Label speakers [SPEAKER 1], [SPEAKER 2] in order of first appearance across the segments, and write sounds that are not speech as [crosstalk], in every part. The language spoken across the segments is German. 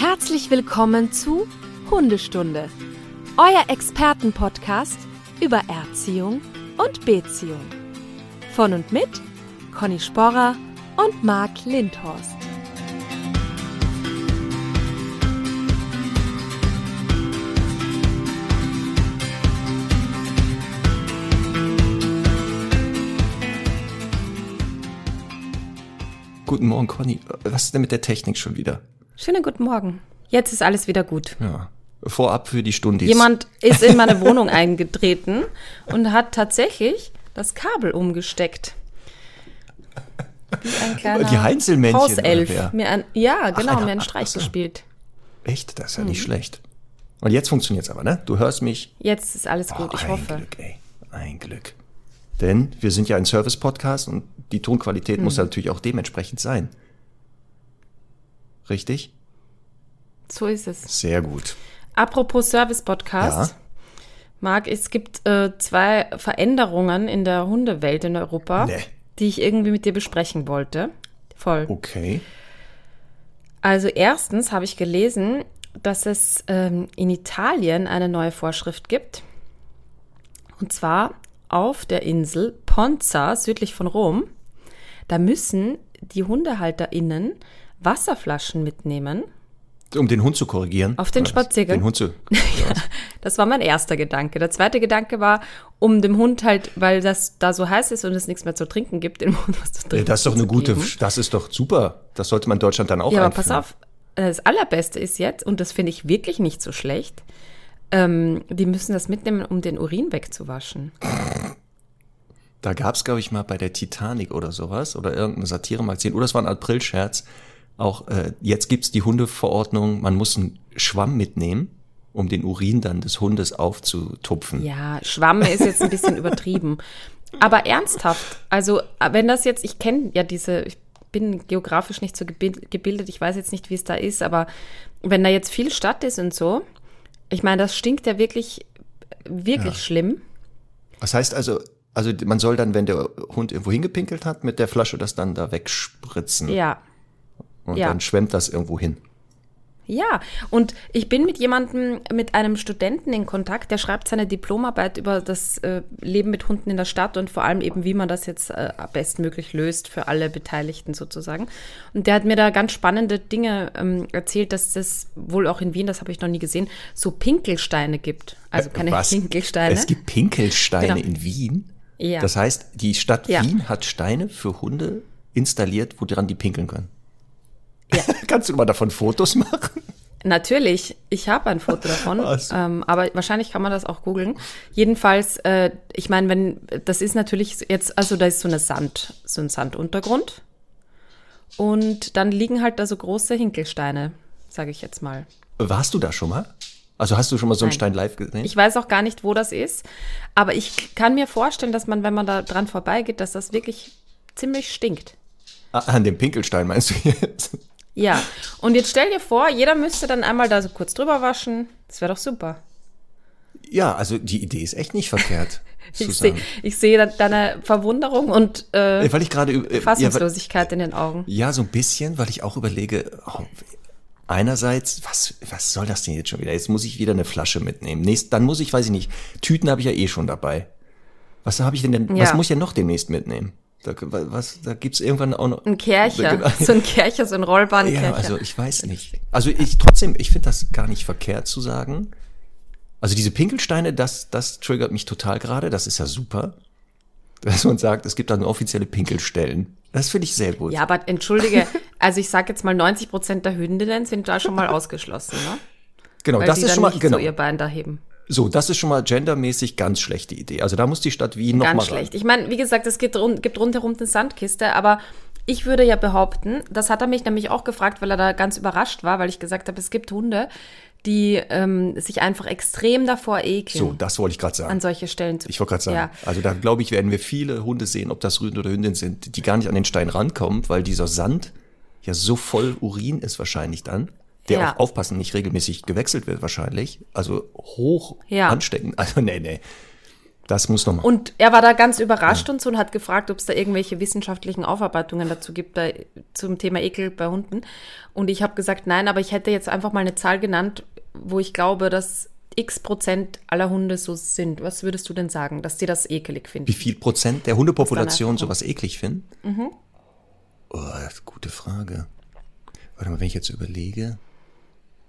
[SPEAKER 1] Herzlich willkommen zu Hundestunde, euer Expertenpodcast über Erziehung und Beziehung. Von und mit Conny Sporrer und Marc Lindhorst.
[SPEAKER 2] Guten Morgen, Conny. Was ist denn mit der Technik schon wieder?
[SPEAKER 1] Schönen guten Morgen. Jetzt ist alles wieder gut.
[SPEAKER 2] Ja. Vorab für die Stunde.
[SPEAKER 1] Jemand ist in meine [laughs] Wohnung eingetreten und hat tatsächlich das Kabel umgesteckt.
[SPEAKER 2] Wie ein kleiner die Heinzelmännchen.
[SPEAKER 1] Hauself. Mir ein, ja, genau, ach, mir einen Streich so. gespielt.
[SPEAKER 2] Echt? Das ist ja nicht mhm. schlecht. Und jetzt funktioniert es aber, ne? Du hörst mich.
[SPEAKER 1] Jetzt ist alles gut, oh, ich
[SPEAKER 2] ein
[SPEAKER 1] hoffe.
[SPEAKER 2] Glück, ey. Ein Glück. Denn wir sind ja ein Service-Podcast und die Tonqualität mhm. muss ja natürlich auch dementsprechend sein. Richtig?
[SPEAKER 1] So ist es.
[SPEAKER 2] Sehr gut.
[SPEAKER 1] Apropos Service-Podcast. Ja. Marc, es gibt äh, zwei Veränderungen in der Hundewelt in Europa, nee. die ich irgendwie mit dir besprechen wollte. Voll.
[SPEAKER 2] Okay.
[SPEAKER 1] Also erstens habe ich gelesen, dass es ähm, in Italien eine neue Vorschrift gibt. Und zwar auf der Insel Ponza, südlich von Rom. Da müssen die HundehalterInnen Wasserflaschen mitnehmen.
[SPEAKER 2] Um den Hund zu korrigieren?
[SPEAKER 1] Auf den Spaziergang.
[SPEAKER 2] Den Hund zu. [laughs]
[SPEAKER 1] ja, das war mein erster Gedanke. Der zweite Gedanke war, um dem Hund halt, weil das da so heiß ist und es nichts mehr zu trinken gibt, dem Hund was zu trinken.
[SPEAKER 2] Das ist doch eine gute, geben. das ist doch super. Das sollte man in Deutschland dann auch
[SPEAKER 1] Ja,
[SPEAKER 2] aber
[SPEAKER 1] pass auf, das Allerbeste ist jetzt, und das finde ich wirklich nicht so schlecht, ähm, die müssen das mitnehmen, um den Urin wegzuwaschen.
[SPEAKER 2] Da gab es, glaube ich, mal bei der Titanic oder sowas oder irgendein Satire-Magazin oder es war ein April-Scherz. Auch äh, jetzt gibt's die Hundeverordnung, man muss einen Schwamm mitnehmen, um den Urin dann des Hundes aufzutupfen.
[SPEAKER 1] Ja, Schwamm ist jetzt ein bisschen [laughs] übertrieben. Aber ernsthaft, also wenn das jetzt, ich kenne ja diese, ich bin geografisch nicht so gebildet, ich weiß jetzt nicht, wie es da ist, aber wenn da jetzt viel Stadt ist und so, ich meine, das stinkt ja wirklich, wirklich ja. schlimm.
[SPEAKER 2] Was heißt also, also man soll dann, wenn der Hund irgendwo hingepinkelt hat, mit der Flasche das dann da wegspritzen.
[SPEAKER 1] Ja.
[SPEAKER 2] Und
[SPEAKER 1] ja.
[SPEAKER 2] dann schwemmt das irgendwo hin.
[SPEAKER 1] Ja, und ich bin mit jemandem, mit einem Studenten in Kontakt, der schreibt seine Diplomarbeit über das äh, Leben mit Hunden in der Stadt und vor allem eben, wie man das jetzt äh, bestmöglich löst für alle Beteiligten sozusagen. Und der hat mir da ganz spannende Dinge ähm, erzählt, dass das wohl auch in Wien, das habe ich noch nie gesehen, so Pinkelsteine gibt. Also keine Was? Pinkelsteine.
[SPEAKER 2] Es gibt Pinkelsteine genau. in Wien?
[SPEAKER 1] Ja.
[SPEAKER 2] Das heißt, die Stadt ja. Wien hat Steine für Hunde installiert, woran die pinkeln können. Ja. [laughs] Kannst du mal davon Fotos machen?
[SPEAKER 1] Natürlich, ich habe ein Foto [laughs] davon, ähm, aber wahrscheinlich kann man das auch googeln. Jedenfalls, äh, ich meine, wenn das ist natürlich jetzt, also da ist so eine Sand, so ein Sanduntergrund und dann liegen halt da so große Hinkelsteine, sage ich jetzt mal.
[SPEAKER 2] Warst du da schon mal? Also hast du schon mal so einen Nein. Stein live gesehen?
[SPEAKER 1] Ich weiß auch gar nicht, wo das ist, aber ich kann mir vorstellen, dass man, wenn man da dran vorbeigeht, dass das wirklich ziemlich stinkt.
[SPEAKER 2] Ah, an dem Pinkelstein meinst du jetzt?
[SPEAKER 1] Ja, und jetzt stell dir vor, jeder müsste dann einmal da so kurz drüber waschen. Das wäre doch super.
[SPEAKER 2] Ja, also die Idee ist echt nicht verkehrt. [laughs]
[SPEAKER 1] ich sehe seh deine Verwunderung und äh,
[SPEAKER 2] weil ich gerade äh,
[SPEAKER 1] Fassungslosigkeit ja, in den Augen.
[SPEAKER 2] Ja, so ein bisschen, weil ich auch überlege, oh, einerseits, was, was soll das denn jetzt schon wieder? Jetzt muss ich wieder eine Flasche mitnehmen. Nächst, dann muss ich, weiß ich nicht, Tüten habe ich ja eh schon dabei. Was habe ich denn, denn ja. was muss ich ja noch demnächst mitnehmen? Da, was, da gibt's irgendwann auch noch.
[SPEAKER 1] Ein Kercher. Genau. So ein Kercher, so ein Rollbahnkercher.
[SPEAKER 2] Ja, also ich weiß nicht. Also ich trotzdem, ich finde das gar nicht verkehrt zu sagen. Also diese Pinkelsteine, das, das triggert mich total gerade. Das ist ja super. [laughs] Dass man sagt, es gibt da offizielle Pinkelstellen. Das finde ich sehr gut.
[SPEAKER 1] Ja, aber entschuldige, [laughs] also ich sage jetzt mal, 90 Prozent der Hündinnen sind da schon mal ausgeschlossen, ne?
[SPEAKER 2] Genau,
[SPEAKER 1] Weil
[SPEAKER 2] das ist schon mal, genau. So
[SPEAKER 1] ihr Bein da heben.
[SPEAKER 2] So, das ist schon mal gendermäßig ganz schlechte Idee. Also da muss die Stadt Wien nochmal
[SPEAKER 1] Ganz schlecht. Ich meine, wie gesagt, es gibt, gibt rundherum eine Sandkiste, aber ich würde ja behaupten, das hat er mich nämlich auch gefragt, weil er da ganz überrascht war, weil ich gesagt habe, es gibt Hunde, die ähm, sich einfach extrem davor ekeln.
[SPEAKER 2] So, das wollte ich gerade sagen.
[SPEAKER 1] An solche Stellen zu
[SPEAKER 2] Ich wollte gerade sagen. Ja. Also da glaube ich, werden wir viele Hunde sehen, ob das Rüden oder Hündin sind, die gar nicht an den Stein rankommen, weil dieser Sand ja so voll Urin ist wahrscheinlich dann der ja. auch aufpassen nicht regelmäßig gewechselt wird wahrscheinlich. Also hoch ja. ansteckend. [laughs] Also nee, nee. Das muss nochmal.
[SPEAKER 1] Und er war da ganz überrascht und so und hat gefragt, ob es da irgendwelche wissenschaftlichen Aufarbeitungen dazu gibt bei, zum Thema Ekel bei Hunden. Und ich habe gesagt, nein, aber ich hätte jetzt einfach mal eine Zahl genannt, wo ich glaube, dass x Prozent aller Hunde so sind. Was würdest du denn sagen, dass die das ekelig finden?
[SPEAKER 2] Wie viel Prozent der Hundepopulation sowas eklig finden? Mhm. Oh, das ist eine gute Frage. Warte mal, wenn ich jetzt überlege,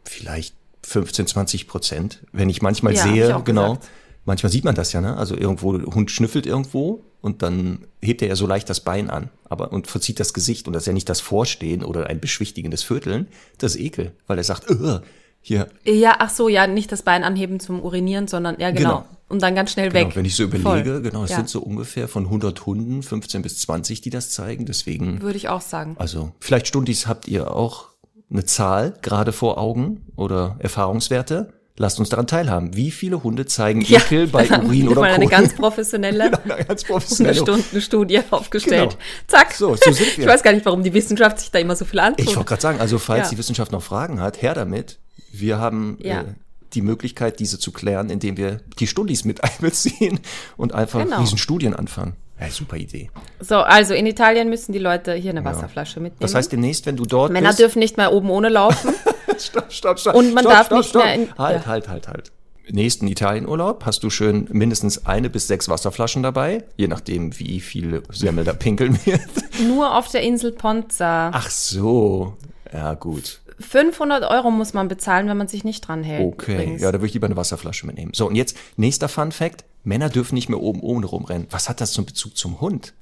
[SPEAKER 2] vielleicht 15, 20 Prozent. Wenn ich manchmal
[SPEAKER 1] Ja,
[SPEAKER 2] sehe,
[SPEAKER 1] ich
[SPEAKER 2] genau,
[SPEAKER 1] gesagt.
[SPEAKER 2] manchmal sieht man das ja, ne? Also irgendwo, der Hund schnüffelt irgendwo und dann hebt er ja so leicht das Bein an, aber und verzieht das Gesicht und das ist ja nicht das Vorstehen oder ein beschwichtigendes Vierteln, das ist Ekel, weil er sagt, "Ugh, hier,
[SPEAKER 1] Ja, ach so, ja, nicht das Bein anheben zum Urinieren, sondern ja, genau.
[SPEAKER 2] Genau.
[SPEAKER 1] Und dann ganz schnell
[SPEAKER 2] Genau,
[SPEAKER 1] weg.
[SPEAKER 2] wenn ich so überlege,
[SPEAKER 1] Voll.
[SPEAKER 2] genau, es
[SPEAKER 1] Ja.
[SPEAKER 2] sind so ungefähr von 100 Hunden 15 bis 20, die das zeigen. Deswegen,
[SPEAKER 1] Würde ich auch sagen.
[SPEAKER 2] also vielleicht Stundis habt ihr auch eine Zahl gerade vor Augen oder Erfahrungswerte. Lasst uns daran teilhaben. Wie viele Hunde zeigen Ekel bei Urin oder
[SPEAKER 1] mal [laughs] eine ganz professionelle
[SPEAKER 2] Eine ganz professionelle.
[SPEAKER 1] Stundenstudie aufgestellt.
[SPEAKER 2] Genau.
[SPEAKER 1] Zack.
[SPEAKER 2] So, so sind [laughs] wir.
[SPEAKER 1] Ich weiß gar nicht, warum die Wissenschaft sich da immer so viel antut.
[SPEAKER 2] Ich wollte gerade sagen, also falls
[SPEAKER 1] Ja.
[SPEAKER 2] die Wissenschaft noch Fragen hat, her damit. Wir haben
[SPEAKER 1] Ja.
[SPEAKER 2] äh, die Möglichkeit, diese zu klären, indem wir die Stundis mit [laughs] einbeziehen und einfach
[SPEAKER 1] Genau.
[SPEAKER 2] diesen Studien anfangen. Ja, super Idee.
[SPEAKER 1] So, also in Italien müssen die Leute hier eine Wasserflasche mitnehmen.
[SPEAKER 2] Das heißt, demnächst, wenn du dort
[SPEAKER 1] Männer
[SPEAKER 2] bist,
[SPEAKER 1] dürfen nicht mehr oben ohne laufen. [laughs]
[SPEAKER 2] stopp, stopp, stopp.
[SPEAKER 1] Und man
[SPEAKER 2] stopp,
[SPEAKER 1] darf
[SPEAKER 2] stopp,
[SPEAKER 1] nicht
[SPEAKER 2] stopp.
[SPEAKER 1] mehr in-
[SPEAKER 2] Halt,
[SPEAKER 1] ja.
[SPEAKER 2] halt, halt, halt. Nächsten Italienurlaub hast du schön mindestens eine bis sechs Wasserflaschen dabei, je nachdem, wie viele Semmel da pinkeln [laughs] wird.
[SPEAKER 1] Nur auf der Insel Ponza.
[SPEAKER 2] Ach so. Ja, gut.
[SPEAKER 1] 500 Euro muss man bezahlen, wenn man sich nicht dran hält.
[SPEAKER 2] Okay.
[SPEAKER 1] übrigens.
[SPEAKER 2] Ja, da würde ich lieber eine Wasserflasche mitnehmen. So, und jetzt nächster Fun Fact. Männer dürfen nicht mehr oben ohne rumrennen. Was hat das zum Bezug zum Hund?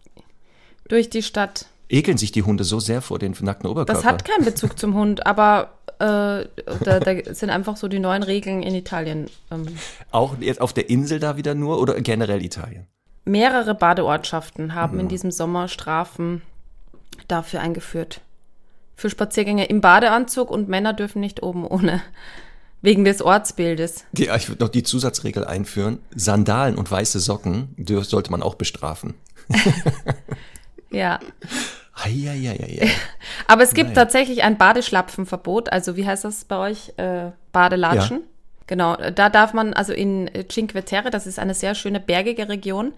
[SPEAKER 1] Durch die Stadt.
[SPEAKER 2] Ekeln sich die Hunde so sehr vor den nackten Oberkörper?
[SPEAKER 1] Das hat keinen Bezug zum Hund, aber äh, da, da sind einfach so die neuen Regeln in Italien. Ähm,
[SPEAKER 2] Auch jetzt auf der Insel da wieder nur oder generell Italien?
[SPEAKER 1] mehrere Badeortschaften haben
[SPEAKER 2] Mhm.
[SPEAKER 1] in diesem Sommer Strafen dafür eingeführt. Für Spaziergänge im Badeanzug und Männer dürfen nicht oben ohne. Wegen des Ortsbildes.
[SPEAKER 2] Die, ich würde noch die Zusatzregel einführen. Sandalen und weiße Socken sollte man auch bestrafen. [laughs]
[SPEAKER 1] Ja.
[SPEAKER 2] Eieieiei. [laughs]
[SPEAKER 1] Aber es gibt
[SPEAKER 2] Nein.
[SPEAKER 1] tatsächlich ein Badeschlapfenverbot. Also wie heißt das bei euch? Äh, Badelatschen. Genau, da darf man, also in äh, Cinque Terre, das ist eine sehr schöne bergige Region,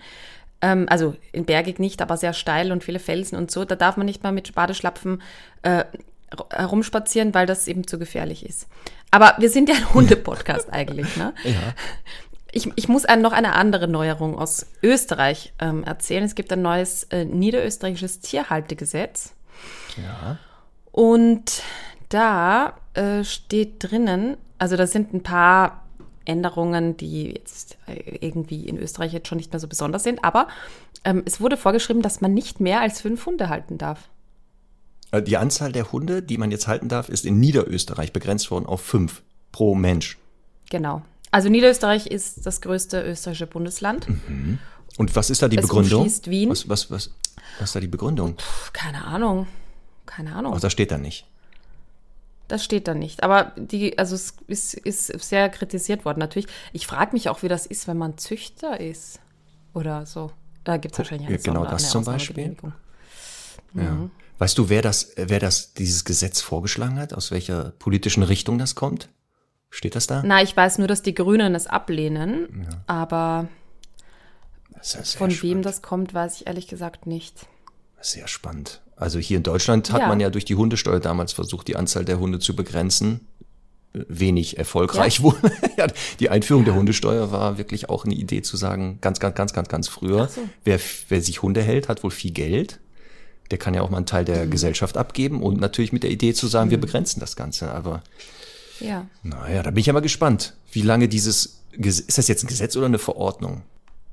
[SPEAKER 1] ähm, also in bergig nicht, aber sehr steil und viele Felsen und so, da darf man nicht mal mit Badeschlapfen äh, herumspazieren, weil das eben zu gefährlich ist. Aber wir sind ja ein Hunde-Podcast [laughs] eigentlich, ne?
[SPEAKER 2] Ja.
[SPEAKER 1] Ich, ich muss noch eine andere Neuerung aus Österreich ähm, erzählen. Es gibt ein neues äh, niederösterreichisches Tierhaltegesetz.
[SPEAKER 2] Ja.
[SPEAKER 1] Und da äh, steht drinnen, also da sind ein paar Änderungen, die jetzt äh, irgendwie in Österreich jetzt schon nicht mehr so besonders sind, aber ähm, es wurde vorgeschrieben, dass man nicht mehr als fünf Hunde halten darf.
[SPEAKER 2] Äh, Die Anzahl der Hunde, die man jetzt halten darf, ist in Niederösterreich begrenzt worden auf fünf pro Mensch.
[SPEAKER 1] Genau. Also Niederösterreich ist das größte österreichische Bundesland.
[SPEAKER 2] Und was ist da die
[SPEAKER 1] Es
[SPEAKER 2] Begründung?
[SPEAKER 1] Wien.
[SPEAKER 2] Was, was, was, was ist da die Begründung?
[SPEAKER 1] Puh, keine Ahnung. Keine Ahnung.
[SPEAKER 2] Ach, das steht da nicht.
[SPEAKER 1] Das steht da nicht. Aber die, also es ist, ist sehr kritisiert worden natürlich. Ich frage mich auch, wie das ist, wenn man Züchter ist. Oder so. Da gibt es wahrscheinlich eine,
[SPEAKER 2] Ja, genau das zum Beispiel.
[SPEAKER 1] Ausnahmegenehmigung.
[SPEAKER 2] Ja. Weißt du, wer das, wer das, dieses Gesetz vorgeschlagen hat? Aus welcher politischen Richtung das kommt? Steht das da?
[SPEAKER 1] Na, ich weiß nur, dass die Grünen es ablehnen. Aber
[SPEAKER 2] Das ist ja
[SPEAKER 1] von
[SPEAKER 2] spannend.
[SPEAKER 1] wem das kommt, weiß ich ehrlich gesagt nicht.
[SPEAKER 2] Sehr spannend. Also hier in Deutschland hat
[SPEAKER 1] Ja.
[SPEAKER 2] man ja durch die Hundesteuer damals versucht, die Anzahl der Hunde zu begrenzen. Wenig erfolgreich wohl. [laughs] Ja, die Einführung der Hundesteuer war wirklich auch eine Idee zu sagen, ganz, ganz, ganz, ganz, ganz früher,
[SPEAKER 1] so.
[SPEAKER 2] wer, wer sich Hunde hält, hat wohl viel Geld. Der kann ja auch mal einen Teil
[SPEAKER 1] Mhm.
[SPEAKER 2] der Gesellschaft abgeben und natürlich mit der Idee zu sagen, wir begrenzen das Ganze. Aber
[SPEAKER 1] Ja.
[SPEAKER 2] naja, da bin ich ja mal gespannt, wie lange dieses, ist das jetzt ein Gesetz oder eine Verordnung?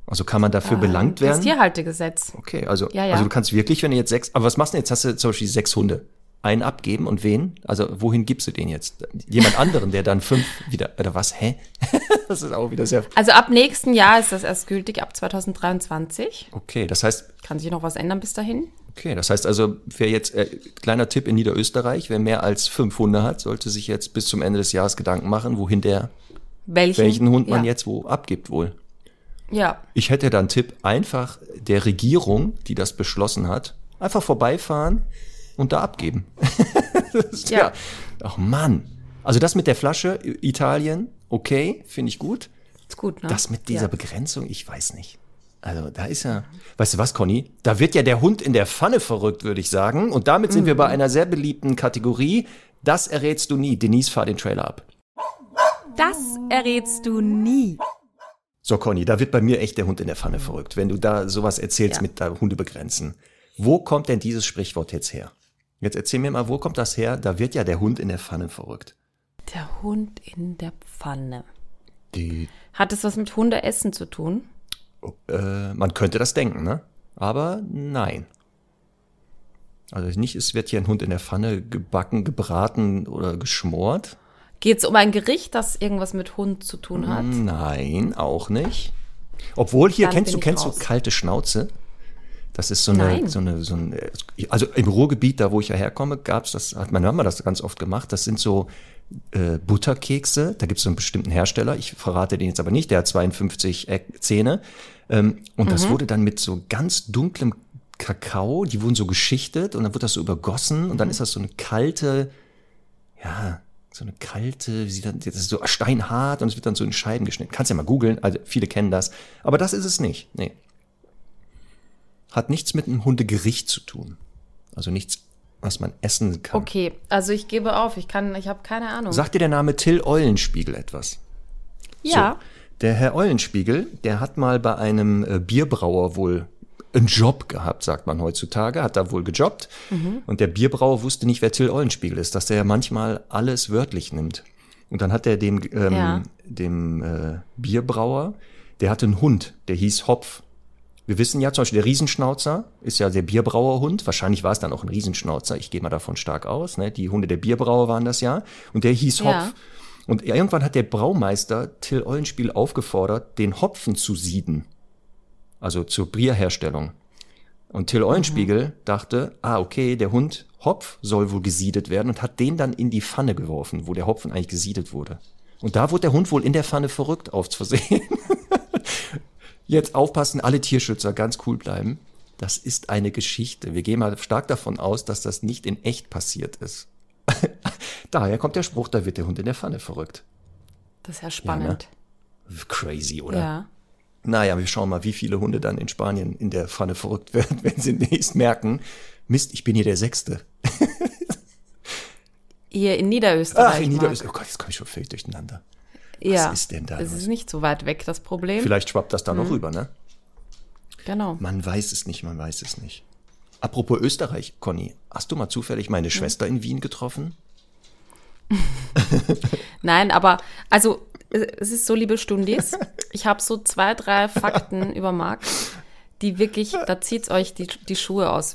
[SPEAKER 2] Also kann man dafür belangt
[SPEAKER 1] Das
[SPEAKER 2] werden?
[SPEAKER 1] Tierhaltegesetz.
[SPEAKER 2] Okay, also,
[SPEAKER 1] Ja, ja.
[SPEAKER 2] also du kannst wirklich, wenn du jetzt sechs, aber was machst du denn jetzt? Hast du zum Beispiel sechs Hunde. Einen abgeben und wen? Also wohin gibst du den jetzt? Jemand [laughs] anderen, der dann fünf wieder, oder was? Hä? [laughs] das ist auch wieder sehr,
[SPEAKER 1] Also ab nächsten Jahr ist das erst gültig, ab 2023.
[SPEAKER 2] okay, das heißt,
[SPEAKER 1] Kann sich noch was ändern bis dahin?
[SPEAKER 2] okay, das heißt also, wer jetzt, äh, kleiner Tipp in Niederösterreich, wer mehr als fünf Hunde hat, sollte sich jetzt bis zum Ende des Jahres Gedanken machen, wohin der,
[SPEAKER 1] Welchen,
[SPEAKER 2] welchen Hund man
[SPEAKER 1] ja.
[SPEAKER 2] jetzt wo abgibt wohl.
[SPEAKER 1] Ja,
[SPEAKER 2] Ich hätte dann Tipp, einfach der Regierung, die das beschlossen hat, einfach vorbeifahren und da abgeben. [laughs] ja.
[SPEAKER 1] Ja.
[SPEAKER 2] Ach Mann. Also das mit der Flasche, Italien, okay, finde ich gut.
[SPEAKER 1] Ist gut, ne?
[SPEAKER 2] Das mit dieser
[SPEAKER 1] Ja.
[SPEAKER 2] Begrenzung, ich weiß nicht. Also da ist ja, weißt du was, Conny? Da wird ja der Hund in der Pfanne verrückt, würde ich sagen. Und damit sind wir
[SPEAKER 1] Mhm.
[SPEAKER 2] bei einer sehr beliebten Kategorie. Das errätst du nie. Denise, fahr den Trailer ab.
[SPEAKER 1] Das errätst du nie.
[SPEAKER 2] So, Conny, da wird bei mir echt der Hund in der Pfanne verrückt, wenn du da sowas erzählst
[SPEAKER 1] Ja.
[SPEAKER 2] mit da Hunde begrenzen. Wo kommt denn dieses Sprichwort jetzt her? Jetzt erzähl mir mal, wo kommt das her? Da wird ja der Hund in der Pfanne verrückt.
[SPEAKER 1] Der Hund in der Pfanne.
[SPEAKER 2] Die,
[SPEAKER 1] Hat es was mit Hundeessen zu tun?
[SPEAKER 2] äh, man könnte das denken, ne? Aber nein. Also nicht, es wird hier ein Hund in der Pfanne gebacken, gebraten oder geschmort.
[SPEAKER 1] Geht es um ein Gericht, das irgendwas mit Hund zu tun hat?
[SPEAKER 2] Nein, auch nicht. Obwohl hier,
[SPEAKER 1] Dann
[SPEAKER 2] kennst du, kennst du
[SPEAKER 1] raus.
[SPEAKER 2] kalte Schnauze? Das ist so eine,
[SPEAKER 1] Nein.
[SPEAKER 2] so eine, so ein, also im Ruhrgebiet, da wo ich ja herkomme, gab's das, hat meine Mama das ganz oft gemacht. Das sind so äh, Butterkekse. Da gibt's so einen bestimmten Hersteller. Ich verrate den jetzt aber nicht. Der hat 52 Eck- Zähne. Ähm, und
[SPEAKER 1] Mhm.
[SPEAKER 2] das wurde dann mit so ganz dunklem Kakao, die wurden so geschichtet und dann wird das so übergossen und
[SPEAKER 1] Mhm.
[SPEAKER 2] dann ist das so eine kalte, ja, so eine kalte, wie sie dann, das ist so steinhart und es wird dann so in Scheiben geschnitten. Kannst ja mal googeln, also viele kennen das. Aber das ist es nicht. Nee. Hat nichts mit einem Hundegericht zu tun. Also nichts, was man essen kann.
[SPEAKER 1] Okay, also ich gebe auf, ich kann, ich habe keine Ahnung.
[SPEAKER 2] Sagt dir der Name Till Eulenspiegel etwas?
[SPEAKER 1] ja,
[SPEAKER 2] So, der Herr Eulenspiegel, der hat mal bei einem äh, Bierbrauer wohl einen Job gehabt, sagt man heutzutage, hat da wohl gejobbt. Und der Bierbrauer wusste nicht, wer Till Eulenspiegel ist, dass der ja manchmal alles wörtlich nimmt. Und dann hat er dem, ähm,
[SPEAKER 1] Ja.
[SPEAKER 2] dem äh, Bierbrauer, der hatte einen Hund, der hieß Hopf. Wir wissen ja zum Beispiel, der Riesenschnauzer ist ja der Bierbrauerhund. Wahrscheinlich war es dann auch ein Riesenschnauzer. Ich gehe mal davon stark aus. Ne? Die Hunde der Bierbrauer waren das ja. Und der hieß Hopf.
[SPEAKER 1] Ja.
[SPEAKER 2] Und irgendwann hat der Braumeister Till Eulenspiel aufgefordert, den Hopfen zu sieden. Also zur Bierherstellung. Und Till Eulenspiegel dachte, ah, okay, der Hund Hopf soll wohl gesiedet werden und hat den dann in die Pfanne geworfen, wo der Hopfen eigentlich gesiedet wurde. Und da wurde der Hund wohl in der Pfanne verrückt, auf Versehen. [laughs] Jetzt aufpassen, alle Tierschützer ganz cool bleiben. Das ist eine Geschichte. Wir gehen mal stark davon aus, dass das nicht in echt passiert ist. [laughs] Daher kommt der Spruch, da wird der Hund in der Pfanne verrückt.
[SPEAKER 1] das ist ja spannend.
[SPEAKER 2] Crazy, oder?
[SPEAKER 1] Ja.
[SPEAKER 2] Naja, wir schauen mal, wie viele Hunde dann in Spanien in der Pfanne verrückt werden, [laughs] wenn sie nächst merken, Mist, ich bin hier der Sechste. [laughs]
[SPEAKER 1] Hier in Niederösterreich.
[SPEAKER 2] Ach, in. Niederösterreich. Oh Gott, jetzt komme ich schon völlig durcheinander.
[SPEAKER 1] ja.
[SPEAKER 2] ist denn da
[SPEAKER 1] Es ist nicht so weit weg, das Problem.
[SPEAKER 2] Vielleicht schwappt das da noch rüber, ne?
[SPEAKER 1] Genau.
[SPEAKER 2] Man weiß es nicht, man weiß es nicht. Apropos Österreich, Conny, hast du mal zufällig meine Schwester in Wien getroffen? [laughs]
[SPEAKER 1] Nein, aber also es ist so, liebe Stundis, ich habe so zwei, drei Fakten [laughs] über Marc, die wirklich, da zieht's euch die, die Schuhe aus.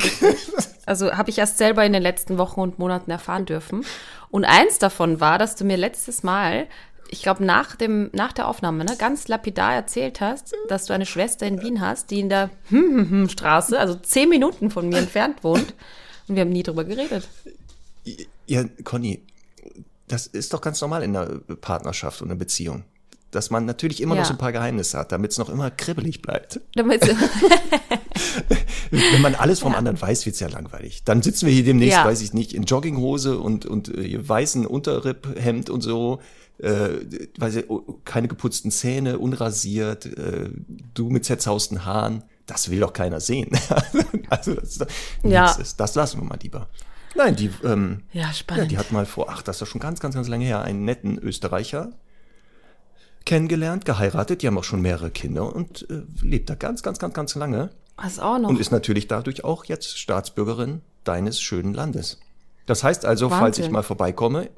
[SPEAKER 1] Also habe ich erst selber in den letzten Wochen und Monaten erfahren dürfen. Und eins davon war, dass du mir letztes Mal, ich glaube nach, dem, nach der Aufnahme, ne, ganz lapidar erzählt hast, dass du eine Schwester in Wien hast, die in der Straße, also zehn Minuten von mir entfernt wohnt. Und wir haben nie drüber geredet.
[SPEAKER 2] Ja, Conny, das ist doch ganz normal in einer Partnerschaft und einer Beziehung. Dass man natürlich immer
[SPEAKER 1] Ja.
[SPEAKER 2] noch so ein paar Geheimnisse hat, damit es noch immer kribbelig bleibt.
[SPEAKER 1] Damit, [laughs]
[SPEAKER 2] Wenn man alles vom anderen weiß, wird's ja langweilig. Dann sitzen wir hier demnächst,
[SPEAKER 1] Ja.
[SPEAKER 2] weiß ich nicht, in Jogginghose und, und äh, weißen Unterripphemd und so. Äh, weiß ich, oh, keine geputzten Zähne, unrasiert, äh, du mit zerzausten Haaren. Das will doch keiner sehen. [laughs] also das, ist doch
[SPEAKER 1] Ja.
[SPEAKER 2] nichts ist. das lassen wir mal lieber. Nein, die, ähm,
[SPEAKER 1] ja,
[SPEAKER 2] ja,
[SPEAKER 1] spannend.
[SPEAKER 2] die hat mal vor, ach, das ist doch schon ganz, ganz, ganz lange her, einen netten Österreicher kennengelernt, geheiratet. Die haben auch schon mehrere Kinder und äh, lebt da ganz, ganz, ganz, ganz lange.
[SPEAKER 1] Was auch noch.
[SPEAKER 2] Und ist natürlich dadurch auch jetzt Staatsbürgerin deines schönen Landes. Das heißt also, falls ich
[SPEAKER 1] Wahnsinn.
[SPEAKER 2] mal vorbeikomme,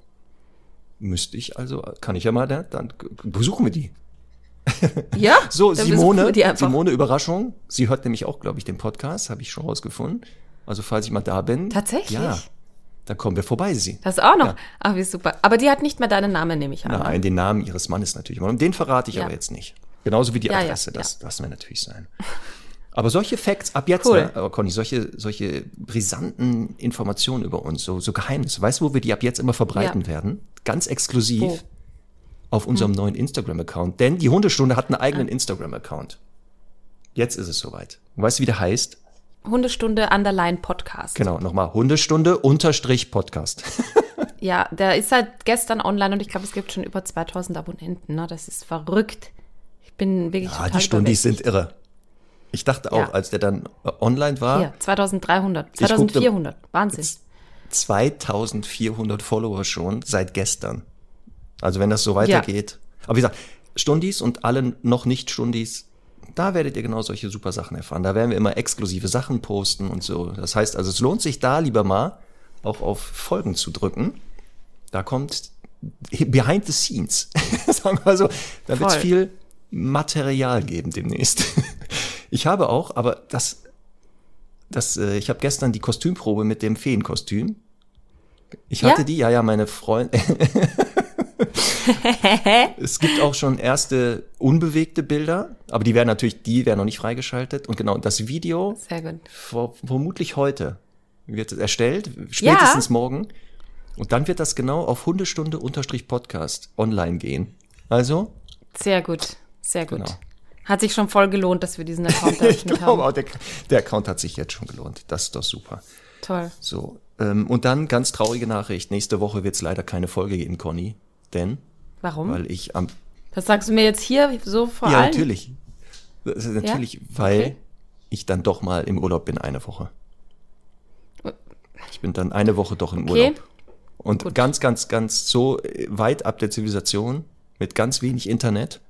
[SPEAKER 2] müsste ich also, kann ich ja mal, da, dann besuchen wir die.
[SPEAKER 1] Ja, [laughs]
[SPEAKER 2] So, Simone. Simone, Überraschung. Sie hört nämlich auch, glaube ich, den Podcast, habe ich schon rausgefunden. Also, falls ich mal da bin.
[SPEAKER 1] Tatsächlich?
[SPEAKER 2] Ja. Dann kommen wir vorbei, sie.
[SPEAKER 1] Das auch noch.
[SPEAKER 2] Ja.
[SPEAKER 1] Ach, wie super. Aber die hat nicht mehr deinen Namen, nehme ich an. ne?
[SPEAKER 2] Nein, den Namen ihres Mannes natürlich. Und den verrate ich
[SPEAKER 1] Ja.
[SPEAKER 2] aber jetzt nicht. Genauso wie die
[SPEAKER 1] Ja,
[SPEAKER 2] Adresse, das
[SPEAKER 1] ja.
[SPEAKER 2] lassen wir natürlich sein. Aber solche Facts, ab jetzt,
[SPEAKER 1] Cool.
[SPEAKER 2] ne, Conny, solche, solche brisanten Informationen über uns, so, so Geheimnisse, weißt du, wo wir die ab jetzt immer verbreiten
[SPEAKER 1] Ja.
[SPEAKER 2] werden? Ganz exklusiv
[SPEAKER 1] Wo? Hm.
[SPEAKER 2] auf unserem neuen Instagram-Account. Denn die Hundestunde hat einen
[SPEAKER 1] Ah.
[SPEAKER 2] eigenen Instagram-Account. Jetzt ist es soweit. Weißt du, wie der heißt?
[SPEAKER 1] Hundestunde Underline Podcast.
[SPEAKER 2] Genau, nochmal Hundestunde unterstrich Podcast. [laughs]
[SPEAKER 1] Ja, der ist seit gestern online und ich glaube, es gibt schon über 2000 Abonnenten. Ne? Das ist verrückt. Ich bin wirklich
[SPEAKER 2] Ja, die Stundis sind irre. Ich dachte auch,
[SPEAKER 1] Ja.
[SPEAKER 2] als der dann äh, online war,
[SPEAKER 1] Hier, 2300,
[SPEAKER 2] Ich guckte-
[SPEAKER 1] 2400. Wahnsinn.
[SPEAKER 2] 2400 Follower schon seit gestern. Also wenn das so weitergeht. Aber wie gesagt, Stundis und alle noch nicht Stundis, da werdet ihr genau solche super Sachen erfahren. Da werden wir immer exklusive Sachen posten und so. Das heißt also, es lohnt sich da lieber mal auch auf Folgen zu drücken. Da kommt behind the scenes. [laughs] Sagen wir so, da wird es viel Material geben demnächst. [laughs] Ich habe auch, aber das, das, äh, ich habe gestern die Kostümprobe mit dem Feenkostüm. Ich
[SPEAKER 1] Ja?
[SPEAKER 2] hatte die, ja, ja, meine Freundin. [laughs] [laughs] es gibt auch schon erste unbewegte Bilder, aber die werden natürlich, die werden noch nicht freigeschaltet. Und genau, das Video
[SPEAKER 1] Sehr gut.
[SPEAKER 2] vor, vermutlich heute wird es erstellt, spätestens morgen. Und dann wird das genau auf Hundestunde unterstrich Podcast online gehen. Also,
[SPEAKER 1] Sehr gut. Sehr gut.
[SPEAKER 2] Genau.
[SPEAKER 1] Hat sich schon voll gelohnt, dass wir diesen Account [laughs] eröffnet haben.
[SPEAKER 2] auch, der, der Account hat sich jetzt schon gelohnt. Das ist doch super.
[SPEAKER 1] Toll.
[SPEAKER 2] So, ähm, und dann ganz traurige Nachricht. Nächste Woche wird es leider keine Folge geben, Conny. Denn,
[SPEAKER 1] Warum?
[SPEAKER 2] weil ich am
[SPEAKER 1] das sagst du mir jetzt hier so vor
[SPEAKER 2] Ja,
[SPEAKER 1] allem?
[SPEAKER 2] natürlich. Natürlich, weil
[SPEAKER 1] Okay.
[SPEAKER 2] ich dann doch mal im Urlaub bin, eine Woche. Ich bin dann eine Woche doch im
[SPEAKER 1] Okay.
[SPEAKER 2] Urlaub. Und
[SPEAKER 1] Gut.
[SPEAKER 2] ganz, ganz, ganz so äh, weit ab der Zivilisation, mit ganz wenig Internet.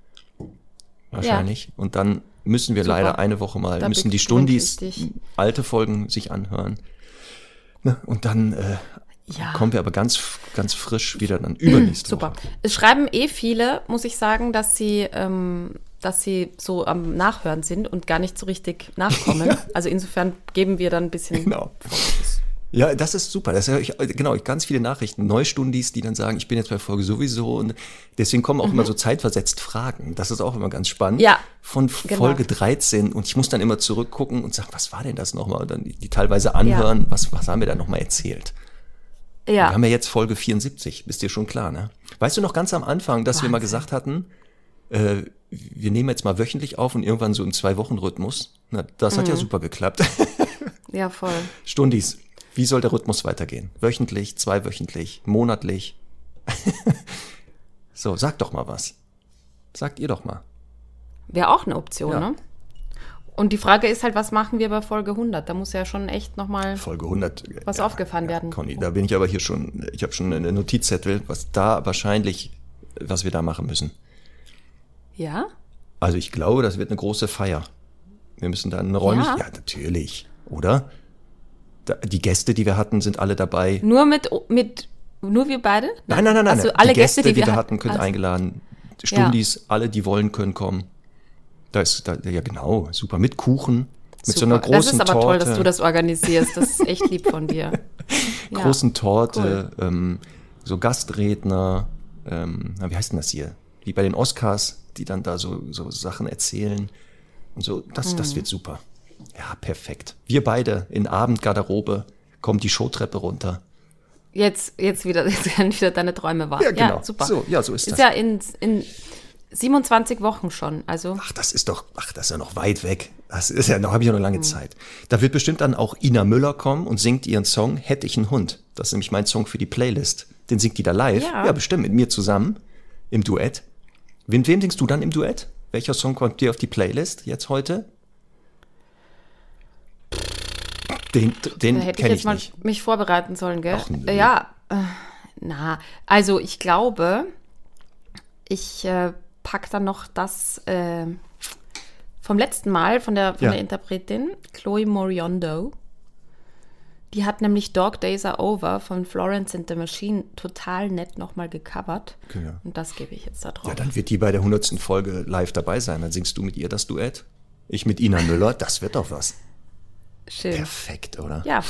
[SPEAKER 2] Wahrscheinlich. Und dann müssen wir
[SPEAKER 1] Super.
[SPEAKER 2] leider eine Woche mal,
[SPEAKER 1] Da
[SPEAKER 2] müssen die Stundis alte Folgen sich anhören. Ne? Und dann äh,
[SPEAKER 1] Ja.
[SPEAKER 2] kommen wir aber ganz, ganz frisch wieder dann übernächste
[SPEAKER 1] Super.
[SPEAKER 2] Woche.
[SPEAKER 1] Es schreiben eh viele, muss ich sagen, dass sie, ähm, dass sie so am Nachhören sind und gar nicht so richtig nachkommen. [laughs] Also insofern geben wir dann ein bisschen.
[SPEAKER 2] Genau. Ja, das ist super. Das höre ich, genau, ganz viele Nachrichten, Neustundis, die dann sagen, ich bin jetzt bei Folge sowieso und deswegen kommen auch immer so zeitversetzt Fragen. Das ist auch immer ganz spannend.
[SPEAKER 1] Mhm. Ja,
[SPEAKER 2] Von
[SPEAKER 1] genau.
[SPEAKER 2] Folge 13 und ich muss dann immer zurückgucken und sagen, was war denn das nochmal? Und dann die, die teilweise anhören, was, was haben wir da nochmal erzählt? Wir
[SPEAKER 1] Ja,
[SPEAKER 2] haben ja jetzt Folge 74, bist dir schon klar, ne? Weißt du noch ganz am Anfang, dass wir mal
[SPEAKER 1] Wahnsinn.
[SPEAKER 2] gesagt hatten, äh, wir nehmen jetzt mal wöchentlich auf und irgendwann so im Zwei-Wochen-Rhythmus. Na, das
[SPEAKER 1] Mhm.
[SPEAKER 2] hat ja super geklappt. [laughs]
[SPEAKER 1] ja, voll.
[SPEAKER 2] Stundis, wie soll der Rhythmus weitergehen? Wöchentlich, zweiwöchentlich, monatlich? [laughs] so, sag doch mal was. Sagt ihr doch mal.
[SPEAKER 1] Wäre auch eine Option,
[SPEAKER 2] Ja.
[SPEAKER 1] ne? Und die Frage ist halt, was machen wir bei Folge 100? Da muss ja schon echt nochmal
[SPEAKER 2] Folge 100.
[SPEAKER 1] was aufgefahren werden.
[SPEAKER 2] Conny, da bin ich aber hier schon, ich habe schon eine Notizzettel, was da wahrscheinlich, was wir da machen müssen.
[SPEAKER 1] Ja?
[SPEAKER 2] Also ich glaube, das wird eine große Feier. Wir müssen da eine räumlich,
[SPEAKER 1] Ja.
[SPEAKER 2] ja, natürlich, oder? Da, die Gäste, die wir hatten, sind alle dabei.
[SPEAKER 1] Nur mit, mit nur wir beide?
[SPEAKER 2] Nein, nein, nein, nein.
[SPEAKER 1] Also
[SPEAKER 2] nein.
[SPEAKER 1] alle
[SPEAKER 2] die Gäste, die, wir
[SPEAKER 1] hat-
[SPEAKER 2] hatten, können
[SPEAKER 1] also-
[SPEAKER 2] eingeladen. Stundis, alle, die wollen, können kommen. Da ist, da, ja genau, super. Mit Kuchen, mit so einer großen
[SPEAKER 1] Das ist aber
[SPEAKER 2] Torte.
[SPEAKER 1] toll, dass du das organisierst. Das ist echt lieb von dir. [laughs] Ja.
[SPEAKER 2] großen Torte, ähm, so Gastredner, ähm, wie heißt denn das hier? Wie bei den Oscars, die dann da so, so Sachen erzählen. Und so, das,
[SPEAKER 1] Mhm.
[SPEAKER 2] das wird super. Ja, perfekt. Wir beide in Abendgarderobe kommen die Showtreppe runter.
[SPEAKER 1] Jetzt, jetzt wieder, [laughs] jetzt werden wieder deine Träume wahr.
[SPEAKER 2] Ja, genau.
[SPEAKER 1] super.
[SPEAKER 2] So, ja, so ist
[SPEAKER 1] ist
[SPEAKER 2] das.
[SPEAKER 1] ja in, in 27 Wochen schon. Also
[SPEAKER 2] Ach, das ist doch, ach, das ist ja noch weit weg. Das ist ja noch, habe ich ja noch
[SPEAKER 1] Mhm.
[SPEAKER 2] lange Zeit. Da wird bestimmt dann auch Ina Müller kommen und singt ihren Song Hätte ich einen Hund. Das ist nämlich mein Song für die Playlist. Den singt die da live.
[SPEAKER 1] Ja.
[SPEAKER 2] Ja, bestimmt mit mir zusammen im Duett. Wem, wem singst du dann im Duett? Welcher Song kommt dir auf die Playlist jetzt heute? Den, den
[SPEAKER 1] da hätte ich jetzt
[SPEAKER 2] ich
[SPEAKER 1] mal
[SPEAKER 2] nicht.
[SPEAKER 1] mich vorbereiten sollen, gell?
[SPEAKER 2] Ach,
[SPEAKER 1] ja, äh, na, also ich glaube, ich äh, pack dann noch das äh, vom letzten Mal von der, von
[SPEAKER 2] Ja.
[SPEAKER 1] der Interpretin, Chloe Moriondo. Die hat nämlich Dog Days Are Over von Florence and the Machine total nett nochmal gecovert.
[SPEAKER 2] Okay, ja.
[SPEAKER 1] Und das gebe ich jetzt da drauf.
[SPEAKER 2] Ja, dann wird die bei der 100. Folge live dabei sein. Dann singst du mit ihr das Duett. Ich mit Ina Müller. Das wird doch was.
[SPEAKER 1] Schön.
[SPEAKER 2] Perfekt, oder?
[SPEAKER 1] Ja,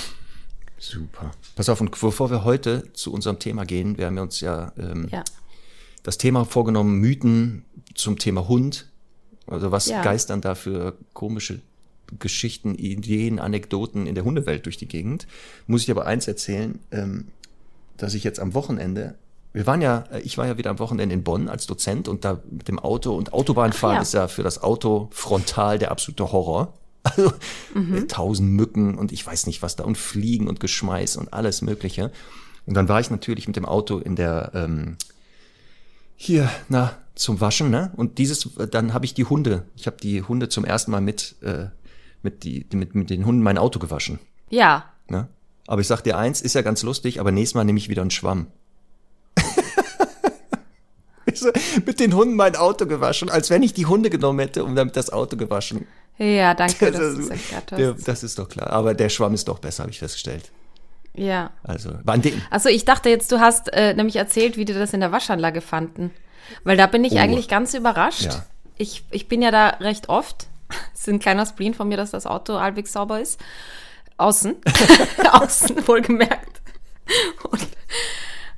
[SPEAKER 2] Super. Pass auf, und bevor wir heute zu unserem Thema gehen, wir haben uns ja, ähm,
[SPEAKER 1] ja.
[SPEAKER 2] Das Thema vorgenommen, Mythen zum Thema Hund. Also was
[SPEAKER 1] Ja.
[SPEAKER 2] geistern da für komische Geschichten, Ideen, Anekdoten in der Hundewelt durch die Gegend. Muss ich aber eins erzählen, ähm, dass ich jetzt am Wochenende, wir waren ja, äh, ich war ja wieder am Wochenende in Bonn als Dozent und da mit dem Auto und Autobahnfahren
[SPEAKER 1] ja.
[SPEAKER 2] ist ja für das Auto frontal der absolute Horror. [laughs] Also äh, tausend Mücken und ich weiß nicht was da und Fliegen und Geschmeiß und alles Mögliche. Und dann war ich natürlich mit dem Auto in der ähm, hier, na, zum Waschen, ne? Und dieses, dann habe ich die Hunde, ich habe die Hunde zum ersten Mal mit, äh, mit, die, mit, mit den Hunden mein Auto gewaschen.
[SPEAKER 1] Ja.
[SPEAKER 2] Ne? Aber ich sag dir eins, ist ja ganz lustig, aber nächstes Mal nehme ich wieder einen Schwamm. [laughs] mit den Hunden mein Auto gewaschen, als wenn ich die Hunde genommen hätte und damit das Auto gewaschen.
[SPEAKER 1] Ja, danke, [laughs]
[SPEAKER 2] Das,
[SPEAKER 1] hast.
[SPEAKER 2] der, das ist doch klar. Aber der Schwamm ist doch besser, habe ich festgestellt.
[SPEAKER 1] Ja.
[SPEAKER 2] Also, war an dem.
[SPEAKER 1] Also ich dachte jetzt, du hast äh, nämlich erzählt, wie die das in der Waschanlage fanden. Weil da bin ich
[SPEAKER 2] Oh.
[SPEAKER 1] eigentlich ganz überrascht.
[SPEAKER 2] Ja.
[SPEAKER 1] Ich, ich bin ja da recht oft. Es [laughs] ist ein kleiner Spleen von mir, dass das Auto halbwegs sauber ist. Außen. [laughs] Außen, wohlgemerkt. Und,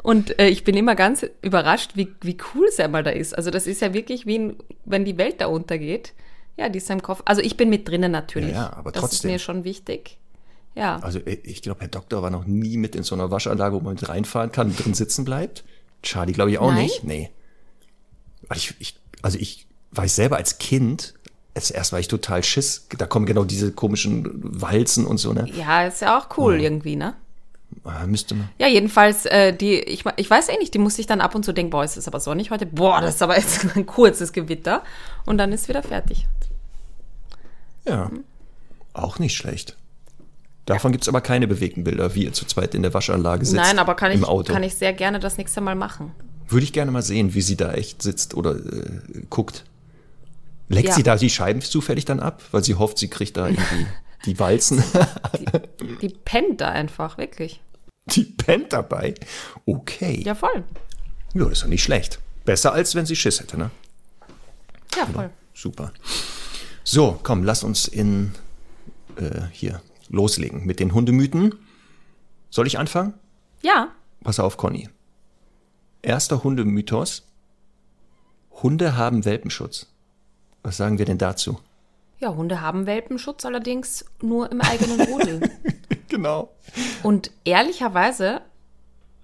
[SPEAKER 1] und äh, ich bin immer ganz überrascht, wie, wie cool es einmal da ist. Also das ist ja wirklich wie, ein, wenn die Welt da untergeht. Ja, die ist im Kopf. Also ich bin mit drinnen natürlich.
[SPEAKER 2] Ja, ja, aber
[SPEAKER 1] Das ist
[SPEAKER 2] trotzdem.
[SPEAKER 1] mir schon wichtig. Ja.
[SPEAKER 2] Also, äh, ich glaube, Herr Doktor war noch nie mit in so einer Waschanlage, wo man mit reinfahren kann und drin sitzen bleibt. Charlie, glaube ich, auch
[SPEAKER 1] Nein?
[SPEAKER 2] nicht. Nee. Ich, ich, also ich weiß selber als Kind, als erst war ich total Schiss. Da kommen genau diese komischen Walzen und so, ne?
[SPEAKER 1] Ja, ist ja auch cool irgendwie, ne?
[SPEAKER 2] Ah, müsste man.
[SPEAKER 1] Ja, jedenfalls, äh, die, ich, ich weiß eh nicht, die muss ich dann ab und zu denken, boah, ist es aber sonnig heute, boah, das ist aber jetzt [laughs] ein kurzes Gewitter und dann ist wieder fertig.
[SPEAKER 2] Ja. Auch nicht schlecht. Davon gibt's aber keine bewegten Bilder, wie ihr zu zweit in der Waschanlage sitzt.
[SPEAKER 1] Nein, aber kann ich,
[SPEAKER 2] im Auto.
[SPEAKER 1] kann ich sehr gerne das nächste Mal machen.
[SPEAKER 2] Würde ich gerne mal sehen, wie sie da echt sitzt oder äh, guckt. Leckt
[SPEAKER 1] Ja.
[SPEAKER 2] sie da die Scheiben zufällig dann ab, weil sie hofft, sie kriegt da irgendwie [laughs] die Walzen.
[SPEAKER 1] Die pennt da einfach, wirklich.
[SPEAKER 2] die pennt dabei. Okay.
[SPEAKER 1] Ja, voll.
[SPEAKER 2] Ja, ist doch nicht schlecht. Besser als wenn sie Schiss hätte, ne?
[SPEAKER 1] Ja, voll.
[SPEAKER 2] Super. So, komm, lass uns in äh, hier loslegen mit den Hundemythen. Soll ich anfangen?
[SPEAKER 1] Ja,
[SPEAKER 2] Pass auf, Conny. Erster Hundemythos. Hunde haben Welpenschutz. Was sagen wir denn dazu?
[SPEAKER 1] ja, Hunde haben Welpenschutz, allerdings nur im eigenen Rudel. [laughs]
[SPEAKER 2] Genau.
[SPEAKER 1] und ehrlicherweise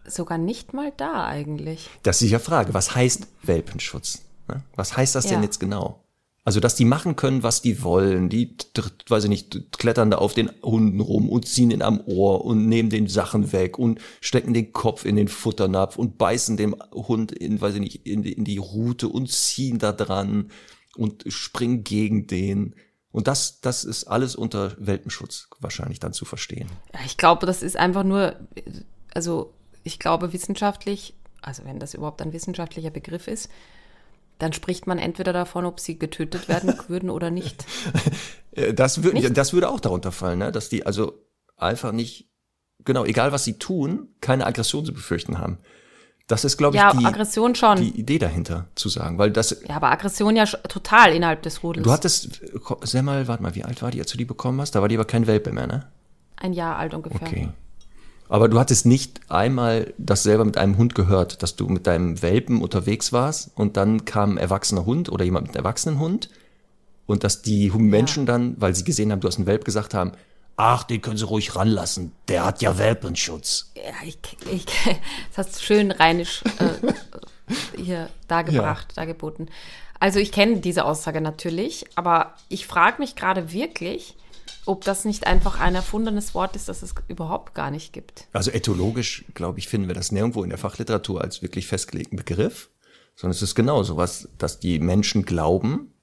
[SPEAKER 1] sogar nicht mal da eigentlich.
[SPEAKER 2] Das ist ja Frage. Was heißt Welpenschutz? Ne? Was heißt das denn
[SPEAKER 1] Ja.
[SPEAKER 2] jetzt genau? Also, dass die machen können, was die wollen. Die, weiß ich nicht, klettern da auf den Hunden rum und ziehen ihn am Ohr und nehmen den Sachen weg und stecken den Kopf in den Futternapf und beißen dem Hund in, weiß ich nicht, in, die- in die Rute und ziehen da dran und springen gegen den. Und das, das ist alles unter Welpenschutz wahrscheinlich dann zu verstehen.
[SPEAKER 1] Ich glaube, das ist einfach nur, also ich glaube wissenschaftlich, also wenn das überhaupt ein wissenschaftlicher Begriff ist, dann spricht man entweder davon, ob sie getötet werden [laughs] würden oder nicht.
[SPEAKER 2] Äh, Das, wür
[SPEAKER 1] Nicht?
[SPEAKER 2] das würde auch darunter fallen, ne? dass die also einfach nicht, genau, egal was sie tun, keine Aggression zu befürchten haben. Das ist, glaube ich,
[SPEAKER 1] Ja,
[SPEAKER 2] die,
[SPEAKER 1] Aggression schon.
[SPEAKER 2] die Idee dahinter zu sagen, weil das,
[SPEAKER 1] ja, aber Aggression ja total innerhalb des Rudels.
[SPEAKER 2] du hattest, sag mal, warte mal, wie alt war die, als du die bekommen hast? Da war die aber kein Welpe mehr, ne?
[SPEAKER 1] ein Jahr alt ungefähr.
[SPEAKER 2] Okay. Aber du hattest nicht einmal das selber mit einem Hund gehört, dass du mit deinem Welpen unterwegs warst und dann kam ein erwachsener Hund oder jemand mit einem erwachsenen Hund und dass die Menschen dann, weil sie gesehen haben, du hast einen Welp, gesagt haben, ach, den können sie ruhig ranlassen, der hat ja Welpenschutz.
[SPEAKER 1] Ja, ich, ich, das hast du schön rheinisch äh, [laughs] hier dargebracht, dargeboten. Also ich kenne diese Aussage natürlich, aber ich frage mich gerade wirklich, ob das nicht einfach ein erfundenes Wort ist, das es überhaupt gar nicht gibt.
[SPEAKER 2] Also etologisch, glaube ich, finden wir das nirgendwo in der Fachliteratur als wirklich festgelegten Begriff, sondern es ist genau sowas, dass die Menschen glauben,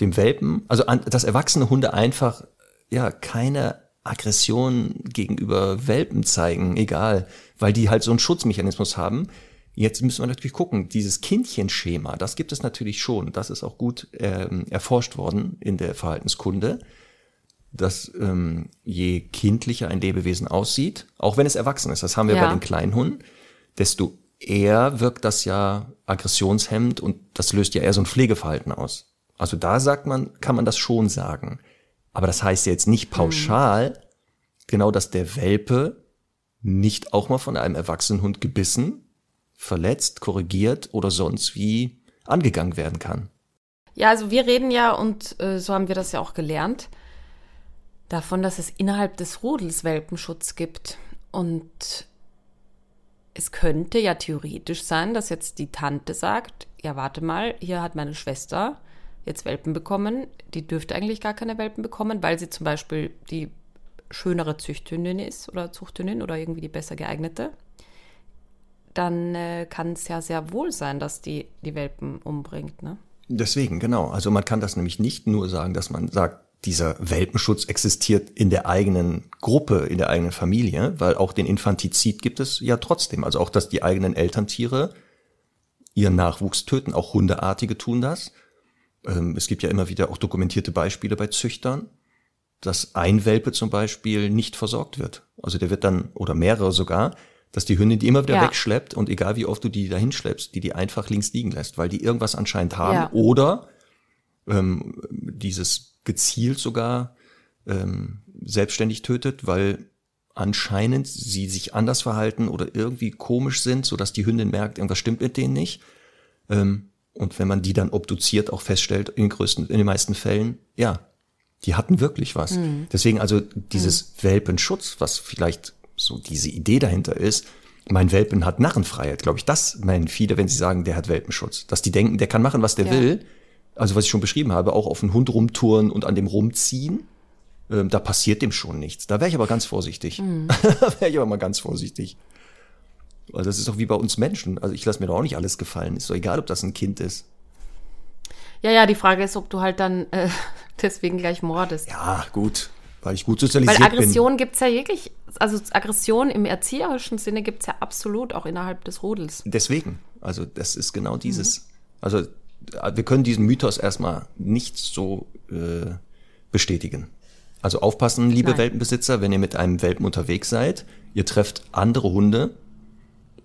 [SPEAKER 2] dem Welpen, also an, dass erwachsene Hunde einfach ja keine Aggression gegenüber Welpen zeigen, egal, weil die halt so einen Schutzmechanismus haben. Jetzt müssen wir natürlich gucken, dieses Kindchenschema, das gibt es natürlich schon. Das ist auch gut ähm, erforscht worden in der Verhaltenskunde dass ähm, je kindlicher ein Lebewesen aussieht, auch wenn es erwachsen ist, das haben wir
[SPEAKER 1] Ja.
[SPEAKER 2] bei den kleinen Hunden, desto eher wirkt das ja aggressionshemmend und das löst ja eher so ein Pflegeverhalten aus. Also da sagt man, kann man das schon sagen. Aber das heißt ja jetzt nicht pauschal, genau, dass der Welpe nicht auch mal von einem erwachsenen Hund gebissen, verletzt, korrigiert oder sonst wie angegangen werden kann.
[SPEAKER 1] Ja, also wir reden ja, und äh, so haben wir das ja auch gelernt, davon, dass es innerhalb des Rudels Welpenschutz gibt. Und es könnte ja theoretisch sein, dass jetzt die Tante sagt, ja, warte mal, hier hat meine Schwester jetzt Welpen bekommen. Die dürfte eigentlich gar keine Welpen bekommen, weil sie zum Beispiel die schönere Züchthündin ist oder Zuchthündin oder irgendwie die besser geeignete. dann äh, kann es ja sehr wohl sein, dass die die Welpen umbringt. Ne?
[SPEAKER 2] Deswegen, genau. Also man kann das nämlich nicht nur sagen, dass man sagt, dieser Welpenschutz existiert in der eigenen Gruppe, in der eigenen Familie, weil auch den Infantizid gibt es ja trotzdem. Also auch, dass die eigenen Elterntiere ihren Nachwuchs töten. Auch Hundeartige tun das. Ähm, es gibt ja immer wieder auch dokumentierte Beispiele bei Züchtern, dass ein Welpe zum Beispiel nicht versorgt wird. Also der wird dann, oder mehrere sogar, dass die Hündin die immer wieder ja. wegschleppt und egal wie oft du die dahin schleppst, die die einfach links liegen lässt, weil die irgendwas anscheinend haben ja. oder ähm, dieses gezielt sogar ähm, selbstständig tötet, weil anscheinend sie sich anders verhalten oder irgendwie komisch sind, so dass die Hündin merkt, irgendwas stimmt mit denen nicht. Ähm, und wenn man die dann obduziert, auch feststellt, in, den größten, in den meisten Fällen, ja, die hatten wirklich was. Mhm. Deswegen also dieses mhm. Welpenschutz, was vielleicht so diese Idee dahinter ist, mein Welpen hat Narrenfreiheit, glaube ich, das meinen viele, wenn sie sagen, der hat Welpenschutz. Dass die denken, der kann machen, was der ja. will. Also was ich schon beschrieben habe, auch auf den Hund rumtouren und an dem rumziehen. Ähm, da passiert dem schon nichts. Da wäre ich aber ganz vorsichtig. Mhm. [laughs] da wäre ich aber mal ganz vorsichtig. Also das ist doch wie bei uns Menschen. Also ich lasse mir doch auch nicht alles gefallen. Ist doch egal, ob das ein Kind ist.
[SPEAKER 1] Ja, ja, die Frage ist, ob du halt dann äh, [laughs] deswegen gleich mordest.
[SPEAKER 2] Ja, gut weil ich gut sozialisiert
[SPEAKER 1] bin. Weil Aggression gibt es ja wirklich, also Aggression im erzieherischen Sinne gibt es ja absolut auch innerhalb des Rudels.
[SPEAKER 2] Deswegen, also das ist genau dieses, mhm. also wir können diesen Mythos erstmal nicht so äh, bestätigen. Also aufpassen, liebe Nein. Welpenbesitzer, wenn ihr mit einem Welpen unterwegs seid, ihr trefft andere Hunde,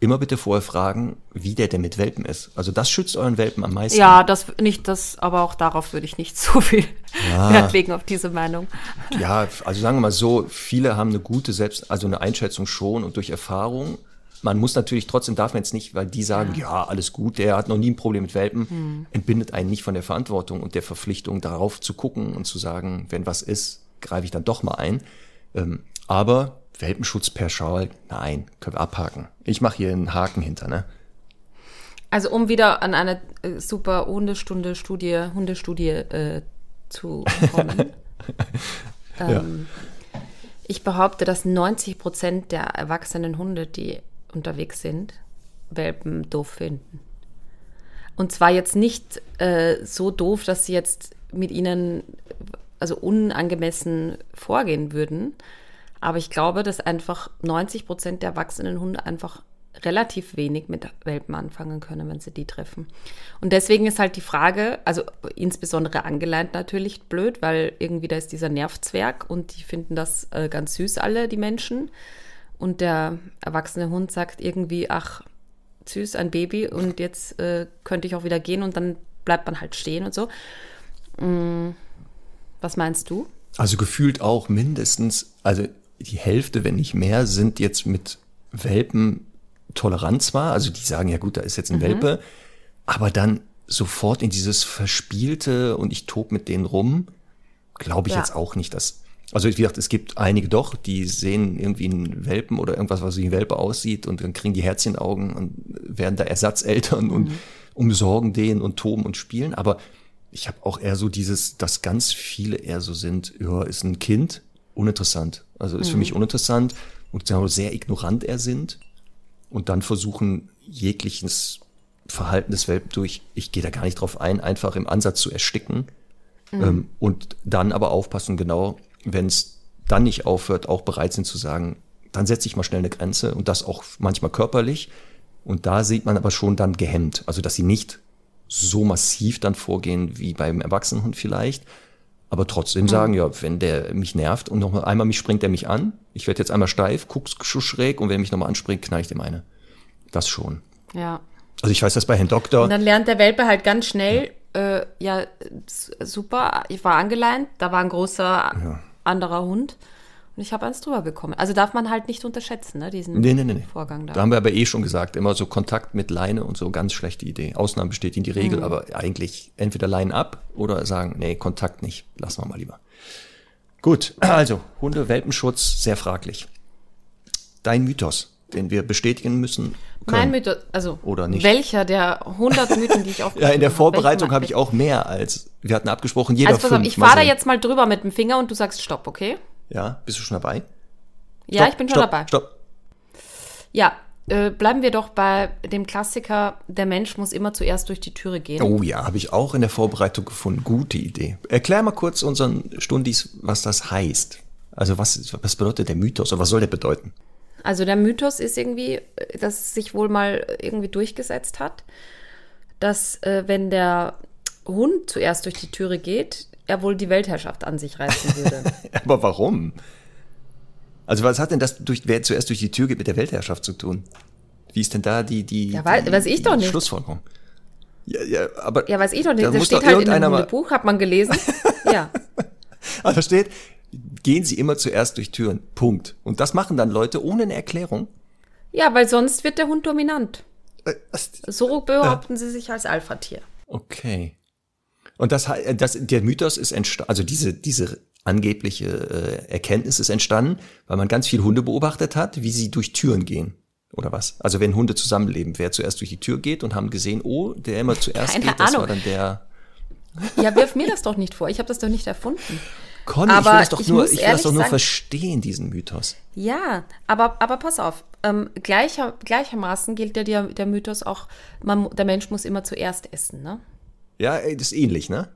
[SPEAKER 2] immer bitte vorher fragen, wie der denn mit Welpen ist. Also das schützt euren Welpen am meisten.
[SPEAKER 1] Ja, das nicht das, aber auch darauf würde ich nicht [laughs] so viel ja. Wert legen auf diese Meinung.
[SPEAKER 2] Ja, also sagen wir mal so, viele haben eine gute Selbst, also eine Einschätzung schon und durch Erfahrung. Man muss natürlich trotzdem darf man jetzt nicht, weil die sagen, ja, alles gut, der hat noch nie ein Problem mit Welpen, hm. entbindet einen nicht von der Verantwortung und der Verpflichtung, darauf zu gucken und zu sagen, wenn was ist, greife ich dann doch mal ein. Ähm, aber Welpenschutz per Schal, nein, können wir abhaken. Ich mache hier einen Haken hinter, ne?
[SPEAKER 1] Also um wieder an eine äh, super Hundestunde Studie, Hundestudie äh, zu kommen. [laughs] ähm, ja. Ich behaupte, dass 90 Prozent der erwachsenen Hunde, die unterwegs sind, Welpen doof finden. Und zwar jetzt nicht äh, so doof, dass sie jetzt mit ihnen also unangemessen vorgehen würden, aber ich glaube, dass einfach 90 Prozent der erwachsenen Hunde einfach relativ wenig mit Welpen anfangen können, wenn sie die treffen. Und deswegen ist halt die Frage, also insbesondere angeleint natürlich blöd, weil irgendwie da ist dieser Nervzwerg und die finden das äh, ganz süß alle, die Menschen. Und der erwachsene Hund sagt irgendwie, ach, süß, ein Baby und jetzt äh, könnte ich auch wieder gehen und dann bleibt man halt stehen und so. Mm, was meinst du?
[SPEAKER 2] Also gefühlt auch mindestens, also die Hälfte, wenn nicht mehr, sind jetzt mit Welpen tolerant zwar, also die sagen, ja gut, da ist jetzt ein mhm. Welpe, aber dann sofort in dieses Verspielte und ich tob mit denen rum, glaube ich ja. jetzt auch nicht, dass. Also wie gesagt, es gibt einige doch, die sehen irgendwie einen Welpen oder irgendwas, was wie ein Welpe aussieht und dann kriegen die Herzchenaugen und werden da Ersatzeltern mhm. und umsorgen den und toben und spielen. Aber ich habe auch eher so dieses, dass ganz viele eher so sind, ja, ist ein Kind, uninteressant. Also ist mhm. für mich uninteressant und sehr ignorant er sind und dann versuchen, jegliches Verhalten des Welpen durch, ich gehe da gar nicht drauf ein, einfach im Ansatz zu ersticken. Mhm. Ähm, und dann aber aufpassen, genau, wenn es dann nicht aufhört, auch bereit sind zu sagen, dann setze ich mal schnell eine Grenze und das auch manchmal körperlich. Und da sieht man aber schon dann gehemmt. Also, dass sie nicht so massiv dann vorgehen wie beim Erwachsenenhund vielleicht, aber trotzdem mhm. sagen, ja, wenn der mich nervt und noch einmal mich springt er mich an, ich werde jetzt einmal steif, guck's schräg und wenn er mich nochmal anspringt, knall ich dem eine. Das schon.
[SPEAKER 1] Ja.
[SPEAKER 2] Also ich weiß das bei Herrn Doktor.
[SPEAKER 1] Und dann lernt der Welpe halt ganz schnell, ja, äh, ja super, ich war angeleint, da war ein großer ja. Anderer Hund. Und ich habe eins drüber bekommen. Also darf man halt nicht unterschätzen, ne, diesen nee, nee, nee. Vorgang
[SPEAKER 2] da. Da haben wir aber eh schon gesagt, immer so Kontakt mit Leine und so, ganz schlechte Idee. Ausnahmen bestätigen die Regel, mhm. aber eigentlich entweder Leine ab oder sagen, nee, Kontakt nicht, lassen wir mal lieber. Gut, also Hunde, Welpenschutz, sehr fraglich. Dein Mythos, den wir bestätigen müssen.
[SPEAKER 1] Können. Mein Mythos, also
[SPEAKER 2] oder nicht.
[SPEAKER 1] welcher der 100 Mythen, die ich [laughs]
[SPEAKER 2] aufgeschrieben habe? Ja, in der Vorbereitung habe ich auch mehr als, wir hatten abgesprochen, jeder
[SPEAKER 1] also, pass auf, Ich fahre da jetzt mal drüber mit dem Finger und du sagst Stopp, okay?
[SPEAKER 2] Ja, bist du schon dabei?
[SPEAKER 1] Ja, ich bin schon
[SPEAKER 2] stopp,
[SPEAKER 1] dabei.
[SPEAKER 2] Stopp.
[SPEAKER 1] Ja, äh, bleiben wir doch bei dem Klassiker, der Mensch muss immer zuerst durch die Türe gehen.
[SPEAKER 2] Oh ja, habe ich auch in der Vorbereitung gefunden. Gute Idee. Erklär mal kurz unseren Stundis, was das heißt. Also was, was bedeutet der Mythos oder was soll der bedeuten?
[SPEAKER 1] Also der Mythos ist irgendwie, dass sich wohl mal irgendwie durchgesetzt hat, dass äh, wenn der Hund zuerst durch die Türe geht, er wohl die Weltherrschaft an sich reißen würde. [laughs]
[SPEAKER 2] Aber warum? Also was hat denn das, durch, wer zuerst durch die Tür geht, mit der Weltherrschaft zu tun? Wie ist denn da die, die,
[SPEAKER 1] ja, weiß,
[SPEAKER 2] die,
[SPEAKER 1] weiß ich doch nicht.
[SPEAKER 2] Schlussfolgerung? Ja, ja, aber
[SPEAKER 1] ja, weiß ich doch nicht. Das steht halt in einem Buch, hat man gelesen. [laughs] ja.
[SPEAKER 2] Da steht, gehen Sie immer zuerst durch Türen. Punkt. Und das machen dann Leute ohne eine Erklärung.
[SPEAKER 1] Ja, weil sonst wird der Hund dominant. Äh, so behaupten äh. sie sich als Alpha-Tier.
[SPEAKER 2] Okay. Und das, das, der Mythos ist entstanden, also diese, diese angebliche äh, Erkenntnis ist entstanden, weil man ganz viele Hunde beobachtet hat, wie sie durch Türen gehen. Oder was? Also wenn Hunde zusammenleben, wer zuerst durch die Tür geht und haben gesehen, oh, der immer zuerst
[SPEAKER 1] Keine
[SPEAKER 2] geht, das
[SPEAKER 1] Ahnung.
[SPEAKER 2] war dann der.
[SPEAKER 1] Ja, wirf mir das doch nicht vor. Ich habe das doch nicht erfunden.
[SPEAKER 2] Conny, aber ich will das doch nur, ich will das doch nur sagen, verstehen, diesen Mythos.
[SPEAKER 1] Ja, aber, aber pass auf. Ähm, gleicher, gleichermaßen gilt ja der, der Mythos auch, man, der Mensch muss immer zuerst essen, ne?
[SPEAKER 2] Ja, das ist ähnlich, ne?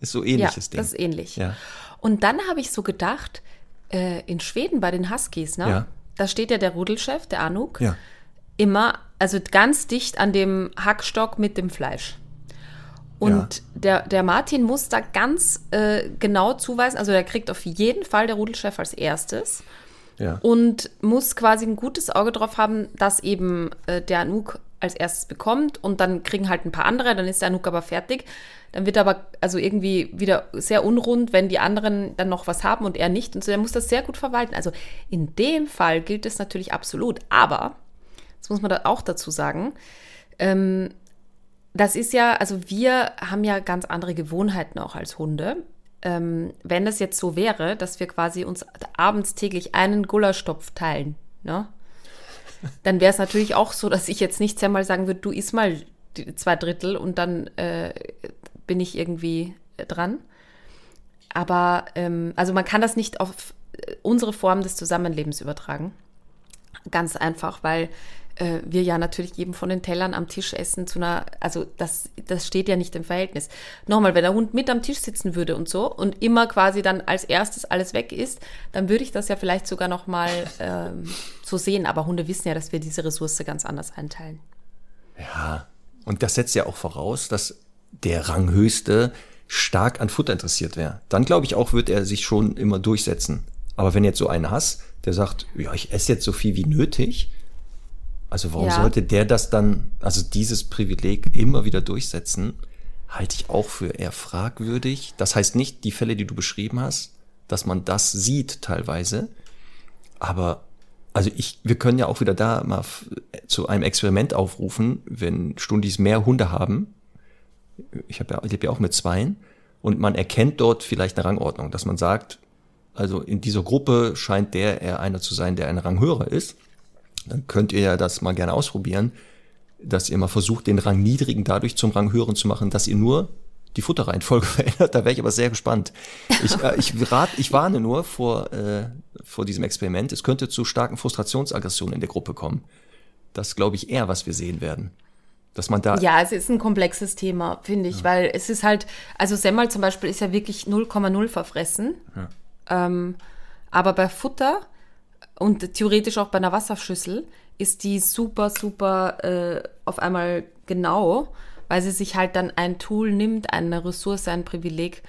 [SPEAKER 2] Ist so ähnliches
[SPEAKER 1] ja,
[SPEAKER 2] Ding.
[SPEAKER 1] das ist ähnlich.
[SPEAKER 2] Ja.
[SPEAKER 1] Und dann habe ich so gedacht, äh, in Schweden bei den Huskies, ne?
[SPEAKER 2] Ja.
[SPEAKER 1] Da steht ja der Rudelchef, der Anuk,
[SPEAKER 2] ja.
[SPEAKER 1] immer, also ganz dicht an dem Hackstock mit dem Fleisch. Und ja. der, der Martin muss da ganz äh, genau zuweisen, also der kriegt auf jeden Fall der Rudelchef als erstes.
[SPEAKER 2] Ja.
[SPEAKER 1] Und muss quasi ein gutes Auge drauf haben, dass eben äh, der Anuk als erstes bekommt und dann kriegen halt ein paar andere, dann ist der Anuk aber fertig. Dann wird er aber also irgendwie wieder sehr unrund, wenn die anderen dann noch was haben und er nicht. Und so, der muss das sehr gut verwalten. Also in dem Fall gilt es natürlich absolut. Aber, das muss man da auch dazu sagen, ähm, das ist ja, also wir haben ja ganz andere Gewohnheiten auch als Hunde. Ähm, wenn das jetzt so wäre, dass wir quasi uns abends täglich einen Gulaschtopf teilen, ne? dann wäre es natürlich auch so, dass ich jetzt nicht einmal sagen würde, du isst mal zwei Drittel und dann äh, bin ich irgendwie dran. Aber ähm, also man kann das nicht auf unsere Form des Zusammenlebens übertragen. Ganz einfach, weil äh, wir ja natürlich eben von den Tellern am Tisch essen zu einer, also das, das steht ja nicht im Verhältnis. Nochmal, wenn der Hund mit am Tisch sitzen würde und so und immer quasi dann als erstes alles weg ist, dann würde ich das ja vielleicht sogar nochmal ähm, so sehen. Aber Hunde wissen ja, dass wir diese Ressource ganz anders einteilen.
[SPEAKER 2] Ja, und das setzt ja auch voraus, dass der Ranghöchste stark an Futter interessiert wäre. Dann glaube ich auch, wird er sich schon immer durchsetzen. Aber wenn jetzt so einen hast, der sagt, ja, ich esse jetzt so viel wie nötig, also warum ja. sollte der das dann, also dieses Privileg immer wieder durchsetzen, halte ich auch für eher fragwürdig. Das heißt nicht die Fälle, die du beschrieben hast, dass man das sieht teilweise. Aber also ich, wir können ja auch wieder da mal zu einem Experiment aufrufen, wenn Stundis mehr Hunde haben. Ich habe ja, ich lebe ja auch mit zweien und man erkennt dort vielleicht eine Rangordnung, dass man sagt, also in dieser Gruppe scheint der eher einer zu sein, der ein Rang höher ist dann könnt ihr ja das mal gerne ausprobieren, dass ihr mal versucht, den Rang niedrigen dadurch zum Rang höheren zu machen, dass ihr nur die Futterreihenfolge [laughs] verändert. Da wäre ich aber sehr gespannt. Ich, äh, ich, rat, ich warne nur vor, äh, vor diesem Experiment. Es könnte zu starken Frustrationsaggressionen in der Gruppe kommen. Das glaube ich eher, was wir sehen werden. Dass man da.
[SPEAKER 1] Ja, es ist ein komplexes Thema, finde ich, ja. weil es ist halt, also Semmel zum Beispiel ist ja wirklich 0,0 verfressen. Ja. Ähm, aber bei Futter und theoretisch auch bei einer Wasserschüssel ist die super, super äh, auf einmal genau, weil sie sich halt dann ein Tool nimmt, eine Ressource, ein Privileg,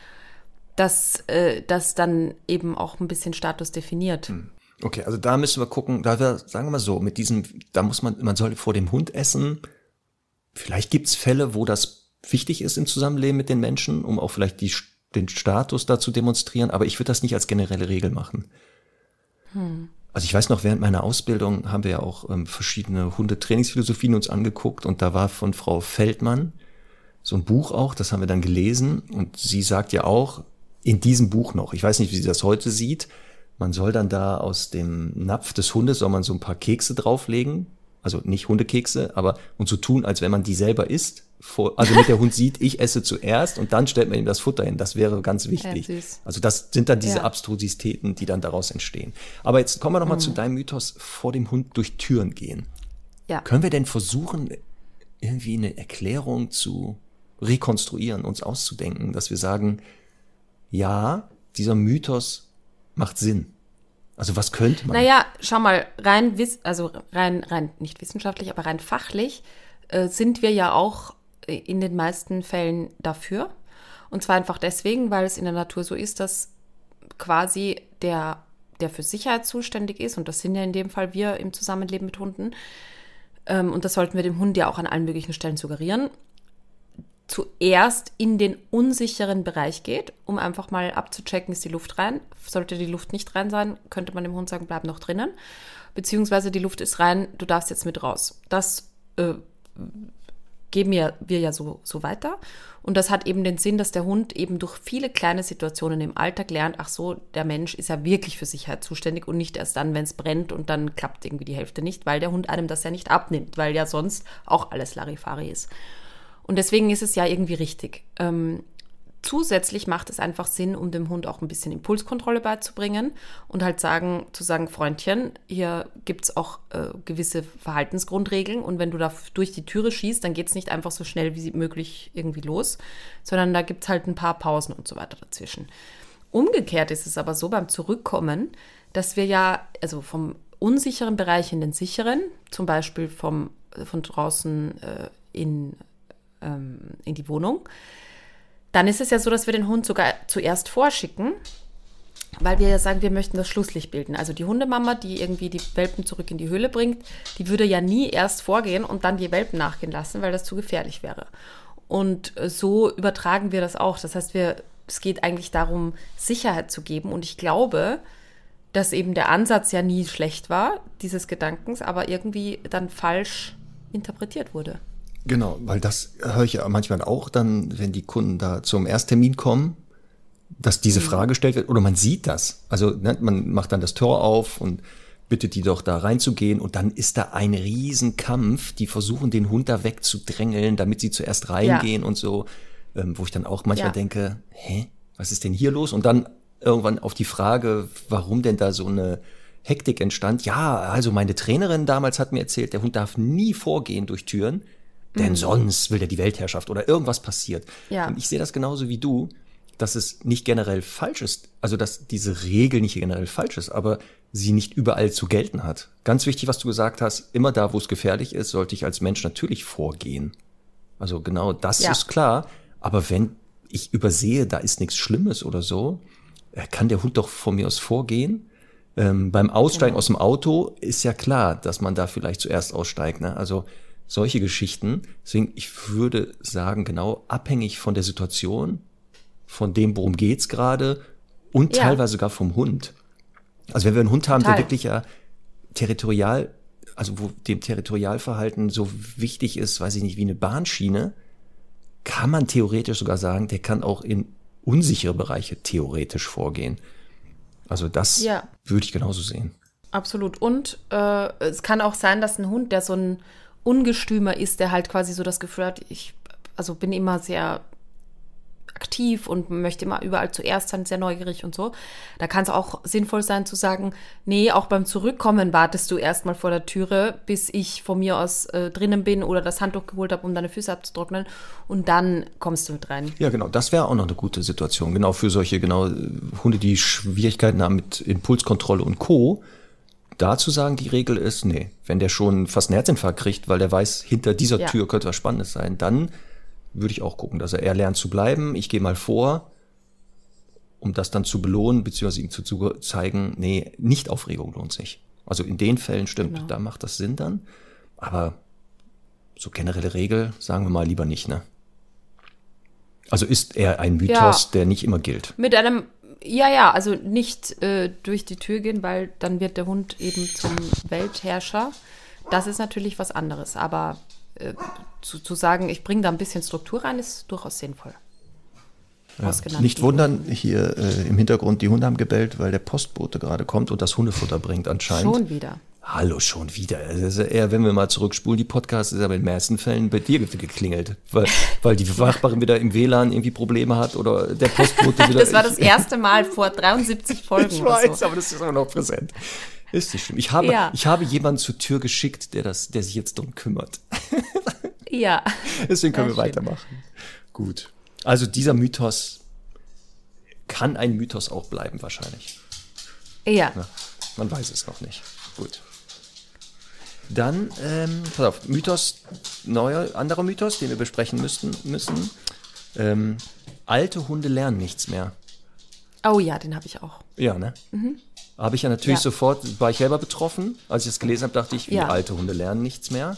[SPEAKER 1] das, äh, das dann eben auch ein bisschen Status definiert. Hm.
[SPEAKER 2] Okay, also da müssen wir gucken, da wir, sagen wir mal so, mit diesem, da muss man, man soll vor dem Hund essen. Vielleicht gibt's Fälle, wo das wichtig ist im Zusammenleben mit den Menschen, um auch vielleicht die, den Status da zu demonstrieren, aber ich würde das nicht als generelle Regel machen. Hm. Also ich weiß noch, während meiner Ausbildung haben wir ja auch ähm, verschiedene Hundetrainingsphilosophien uns angeguckt und da war von Frau Feldmann so ein Buch auch, das haben wir dann gelesen und sie sagt ja auch in diesem Buch noch, ich weiß nicht, wie sie das heute sieht, man soll dann da aus dem Napf des Hundes soll man so ein paar Kekse drauflegen, also nicht Hundekekse, aber und so tun, als wenn man die selber isst. Vor, also mit der Hund [laughs] sieht, ich esse zuerst und dann stellt man ihm das Futter hin. Das wäre ganz wichtig. Ja, also das sind dann diese ja. Abstrusitäten, die dann daraus entstehen. Aber jetzt kommen wir nochmal mhm. zu deinem Mythos vor dem Hund durch Türen gehen.
[SPEAKER 1] Ja.
[SPEAKER 2] Können wir denn versuchen, irgendwie eine Erklärung zu rekonstruieren, uns auszudenken, dass wir sagen, ja, dieser Mythos macht Sinn. Also was könnte man?
[SPEAKER 1] Naja, schau mal, rein, also rein, rein nicht wissenschaftlich, aber rein fachlich äh, sind wir ja auch äh, in den meisten Fällen dafür. Und zwar einfach deswegen, weil es in der Natur so ist, dass quasi der, der für Sicherheit zuständig ist, und das sind ja in dem Fall wir im Zusammenleben mit Hunden, ähm, und das sollten wir dem Hund ja auch an allen möglichen Stellen suggerieren, zuerst in den unsicheren Bereich geht, um einfach mal abzuchecken, ist die Luft rein. Sollte die Luft nicht rein sein, könnte man dem Hund sagen, bleib noch drinnen. Beziehungsweise die Luft ist rein, du darfst jetzt mit raus. Das äh, geben ja, wir ja so, so weiter. Und das hat eben den Sinn, dass der Hund eben durch viele kleine Situationen im Alltag lernt, ach so, der Mensch ist ja wirklich für Sicherheit zuständig und nicht erst dann, wenn es brennt und dann klappt irgendwie die Hälfte nicht, weil der Hund einem das ja nicht abnimmt, weil ja sonst auch alles Larifari ist. Und deswegen ist es ja irgendwie richtig. Ähm, zusätzlich macht es einfach Sinn, um dem Hund auch ein bisschen Impulskontrolle beizubringen und halt sagen, zu sagen, Freundchen, hier gibt es auch äh, gewisse Verhaltensgrundregeln und wenn du da durch die Türe schießt, dann geht es nicht einfach so schnell wie möglich irgendwie los, sondern da gibt es halt ein paar Pausen und so weiter dazwischen. Umgekehrt ist es aber so beim Zurückkommen, dass wir ja, also vom unsicheren Bereich in den sicheren, zum Beispiel vom, von draußen äh, in ähm, in die Wohnung, dann ist es ja so, dass wir den Hund sogar zuerst vorschicken, weil wir ja sagen, wir möchten das Schlusslicht bilden. Also die Hundemama, die irgendwie die Welpen zurück in die Höhle bringt, die würde ja nie erst vorgehen und dann die Welpen nachgehen lassen, weil das zu gefährlich wäre. Und äh, so übertragen wir das auch. Das heißt, wir, es geht eigentlich darum, Sicherheit zu geben. Und ich glaube, dass eben der Ansatz ja nie schlecht war, dieses Gedankens, aber irgendwie dann falsch interpretiert wurde.
[SPEAKER 2] Genau, weil das höre ich ja manchmal auch dann, wenn die Kunden da zum Ersttermin kommen, dass diese Frage gestellt wird oder man sieht das. Also ne, man macht dann das Tor auf und bittet die doch da reinzugehen und dann ist da ein Riesenkampf, die versuchen den Hund da wegzudrängeln, damit sie zuerst reingehen und so, ähm, wo ich dann auch manchmal
[SPEAKER 1] Ja.
[SPEAKER 2] denke, hä, was ist denn hier los? Und dann irgendwann auf die Frage, warum denn da so eine Hektik entstand. Ja, also meine Trainerin damals hat mir erzählt, der Hund darf nie vorgehen durch Türen, denn sonst will er die Weltherrschaft oder irgendwas passiert.
[SPEAKER 1] Ja.
[SPEAKER 2] Und ich sehe das genauso wie du, dass es nicht generell falsch ist, also dass diese Regel nicht generell falsch ist, aber sie nicht überall zu gelten hat. Ganz wichtig, was du gesagt hast, immer da, wo es gefährlich ist, sollte ich als Mensch natürlich vorgehen. Also genau das
[SPEAKER 1] Ja.
[SPEAKER 2] ist klar. Aber wenn ich übersehe, da ist nichts Schlimmes oder so, äh, kann der Hund doch von mir aus vorgehen. Ähm, beim Aussteigen aus dem Auto ist ja klar, dass man da vielleicht zuerst aussteigt. Ne? Also solche Geschichten. Deswegen, ich würde sagen, genau abhängig von der Situation, von dem, worum geht's gerade und
[SPEAKER 1] Ja.
[SPEAKER 2] teilweise sogar vom Hund. Also wenn wir einen Hund haben,
[SPEAKER 1] Total.
[SPEAKER 2] der wirklich ja territorial, also wo dem Territorialverhalten so wichtig ist, weiß ich nicht, wie eine Bahnschiene, kann man theoretisch sogar sagen, der kann auch in unsichere Bereiche theoretisch vorgehen. Also das
[SPEAKER 1] Ja.
[SPEAKER 2] würde ich genauso sehen.
[SPEAKER 1] Absolut. Und äh, es kann auch sein, dass ein Hund, der so ein Ungestümer ist, der halt quasi so das Gefühl hat, ich also bin immer sehr aktiv und möchte immer überall zuerst sein, sehr neugierig und so. Da kann es auch sinnvoll sein zu sagen, nee, auch beim Zurückkommen wartest du erstmal vor der Türe, bis ich von mir aus äh, drinnen bin oder das Handtuch geholt habe, um deine Füße abzutrocknen und dann kommst du mit rein.
[SPEAKER 2] Ja, genau, das wäre auch noch eine gute Situation. Genau für solche genau äh, Hunde, die Schwierigkeiten haben mit Impulskontrolle und Co. Da zu sagen, die Regel ist, nee, wenn der schon fast einen Herzinfarkt kriegt, weil der weiß, hinter dieser
[SPEAKER 1] Ja.
[SPEAKER 2] Tür könnte was Spannendes sein, dann würde ich auch gucken, dass er eher lernt zu bleiben. Ich gehe mal vor, um das dann zu belohnen, beziehungsweise ihm zu, zu zeigen, nee, Nicht-Aufregung lohnt sich. Also in den Fällen stimmt,
[SPEAKER 1] Genau.
[SPEAKER 2] da macht das Sinn dann. Aber so generelle Regel, sagen wir mal lieber nicht, ne? Also ist er ein Mythos,
[SPEAKER 1] Ja.
[SPEAKER 2] der nicht immer gilt.
[SPEAKER 1] Mit einem, ja, ja, also nicht äh, durch die Tür gehen, weil dann wird der Hund eben zum Weltherrscher. Das ist natürlich was anderes. Aber äh, zu, zu sagen, ich bringe da ein bisschen Struktur rein, ist durchaus sinnvoll. Genannten
[SPEAKER 2] Nicht wundern, hier äh, im Hintergrund, die Hunde haben gebellt, weil der Postbote gerade kommt und das Hundefutter bringt anscheinend.
[SPEAKER 1] Schon wieder.
[SPEAKER 2] Hallo, schon wieder. Also Das ist ja eher, wenn wir mal zurückspulen, die Podcasts, ist aber in den meisten Fällen bei dir geklingelt. Weil, [laughs] weil die Nachbarin wieder im WLAN irgendwie Probleme hat oder der Postbote wieder.
[SPEAKER 1] Das war das erste Mal vor 73 Folgen
[SPEAKER 2] Ich weiß,
[SPEAKER 1] so.
[SPEAKER 2] aber das ist auch noch präsent. Ist nicht schlimm. Ich habe,
[SPEAKER 1] Ja.
[SPEAKER 2] ich habe jemanden zur Tür geschickt, der, das, der sich jetzt drum kümmert. [laughs]
[SPEAKER 1] Ja.
[SPEAKER 2] Deswegen können wir
[SPEAKER 1] schön.
[SPEAKER 2] weitermachen. Gut. Also dieser Mythos kann ein Mythos auch bleiben, wahrscheinlich.
[SPEAKER 1] Ja.
[SPEAKER 2] Ja, man weiß es noch nicht. Gut. Dann, ähm, pass auf, Mythos, neuer, anderer Mythos, den wir besprechen müssten, müssen. Ähm, alte Hunde lernen nichts mehr.
[SPEAKER 1] Oh ja, den habe ich auch.
[SPEAKER 2] Ja, ne? Habe ich ja natürlich
[SPEAKER 1] Ja.
[SPEAKER 2] sofort, war ich selber betroffen. Als ich das gelesen habe, dachte ich, wie
[SPEAKER 1] Ja.
[SPEAKER 2] alte Hunde lernen nichts mehr.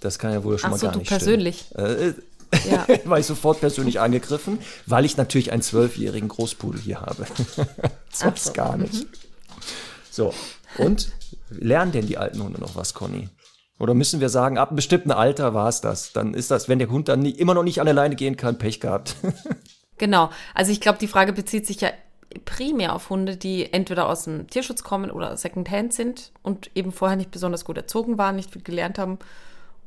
[SPEAKER 2] Das kann ja wohl schon
[SPEAKER 1] Ach
[SPEAKER 2] mal
[SPEAKER 1] so,
[SPEAKER 2] gar
[SPEAKER 1] du
[SPEAKER 2] nicht
[SPEAKER 1] persönlich.
[SPEAKER 2] stimmen. Äh,
[SPEAKER 1] Ja. [laughs]
[SPEAKER 2] war ich sofort persönlich angegriffen, weil ich natürlich einen zwölfjährigen Großpudel hier habe. [laughs] Sonst
[SPEAKER 1] so.
[SPEAKER 2] gar nicht. So, und lernen denn die alten Hunde noch was, Conny? Oder müssen wir sagen, ab einem bestimmten Alter war es das? Dann ist das, wenn der Hund dann nie, immer noch nicht an der Leine gehen kann, Pech gehabt. [laughs]
[SPEAKER 1] Genau. Also ich glaube, die Frage bezieht sich ja primär auf Hunde, die entweder aus dem Tierschutz kommen oder Secondhand sind und eben vorher nicht besonders gut erzogen waren, nicht viel gelernt haben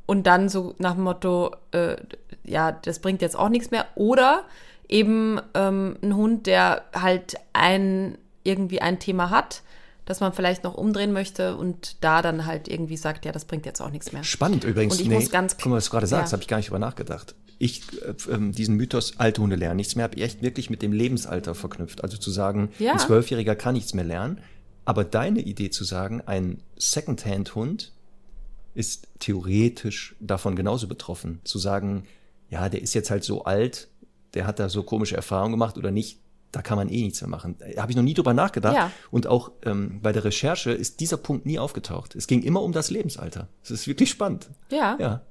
[SPEAKER 1] und dann so nach dem Motto, äh, ja, das bringt jetzt auch nichts mehr. Oder eben ähm, ein Hund, der halt ein irgendwie ein Thema hat, das man vielleicht noch umdrehen möchte und da dann halt irgendwie sagt, ja, das bringt jetzt auch nichts mehr.
[SPEAKER 2] Spannend übrigens.
[SPEAKER 1] Und ich muss ganz-
[SPEAKER 2] guck mal, was du gerade sagst,
[SPEAKER 1] Ja.
[SPEAKER 2] habe ich gar nicht drüber nachgedacht. Ich, äh, ähm, diesen Mythos, alte Hunde lernen nichts mehr, habe ich echt wirklich mit dem Lebensalter verknüpft. Also zu sagen,
[SPEAKER 1] Ja.
[SPEAKER 2] ein Zwölfjähriger kann nichts mehr lernen. Aber deine Idee zu sagen, ein Secondhand-Hund ist theoretisch davon genauso betroffen. Zu sagen, ja, der ist jetzt halt so alt, der hat da so komische Erfahrungen gemacht oder nicht, da kann man eh nichts mehr machen. Da habe ich noch nie drüber nachgedacht.
[SPEAKER 1] Ja.
[SPEAKER 2] Und auch ähm, bei der Recherche ist dieser Punkt nie aufgetaucht. Es ging immer um das Lebensalter. Es ist wirklich spannend.
[SPEAKER 1] Ja.
[SPEAKER 2] Ja.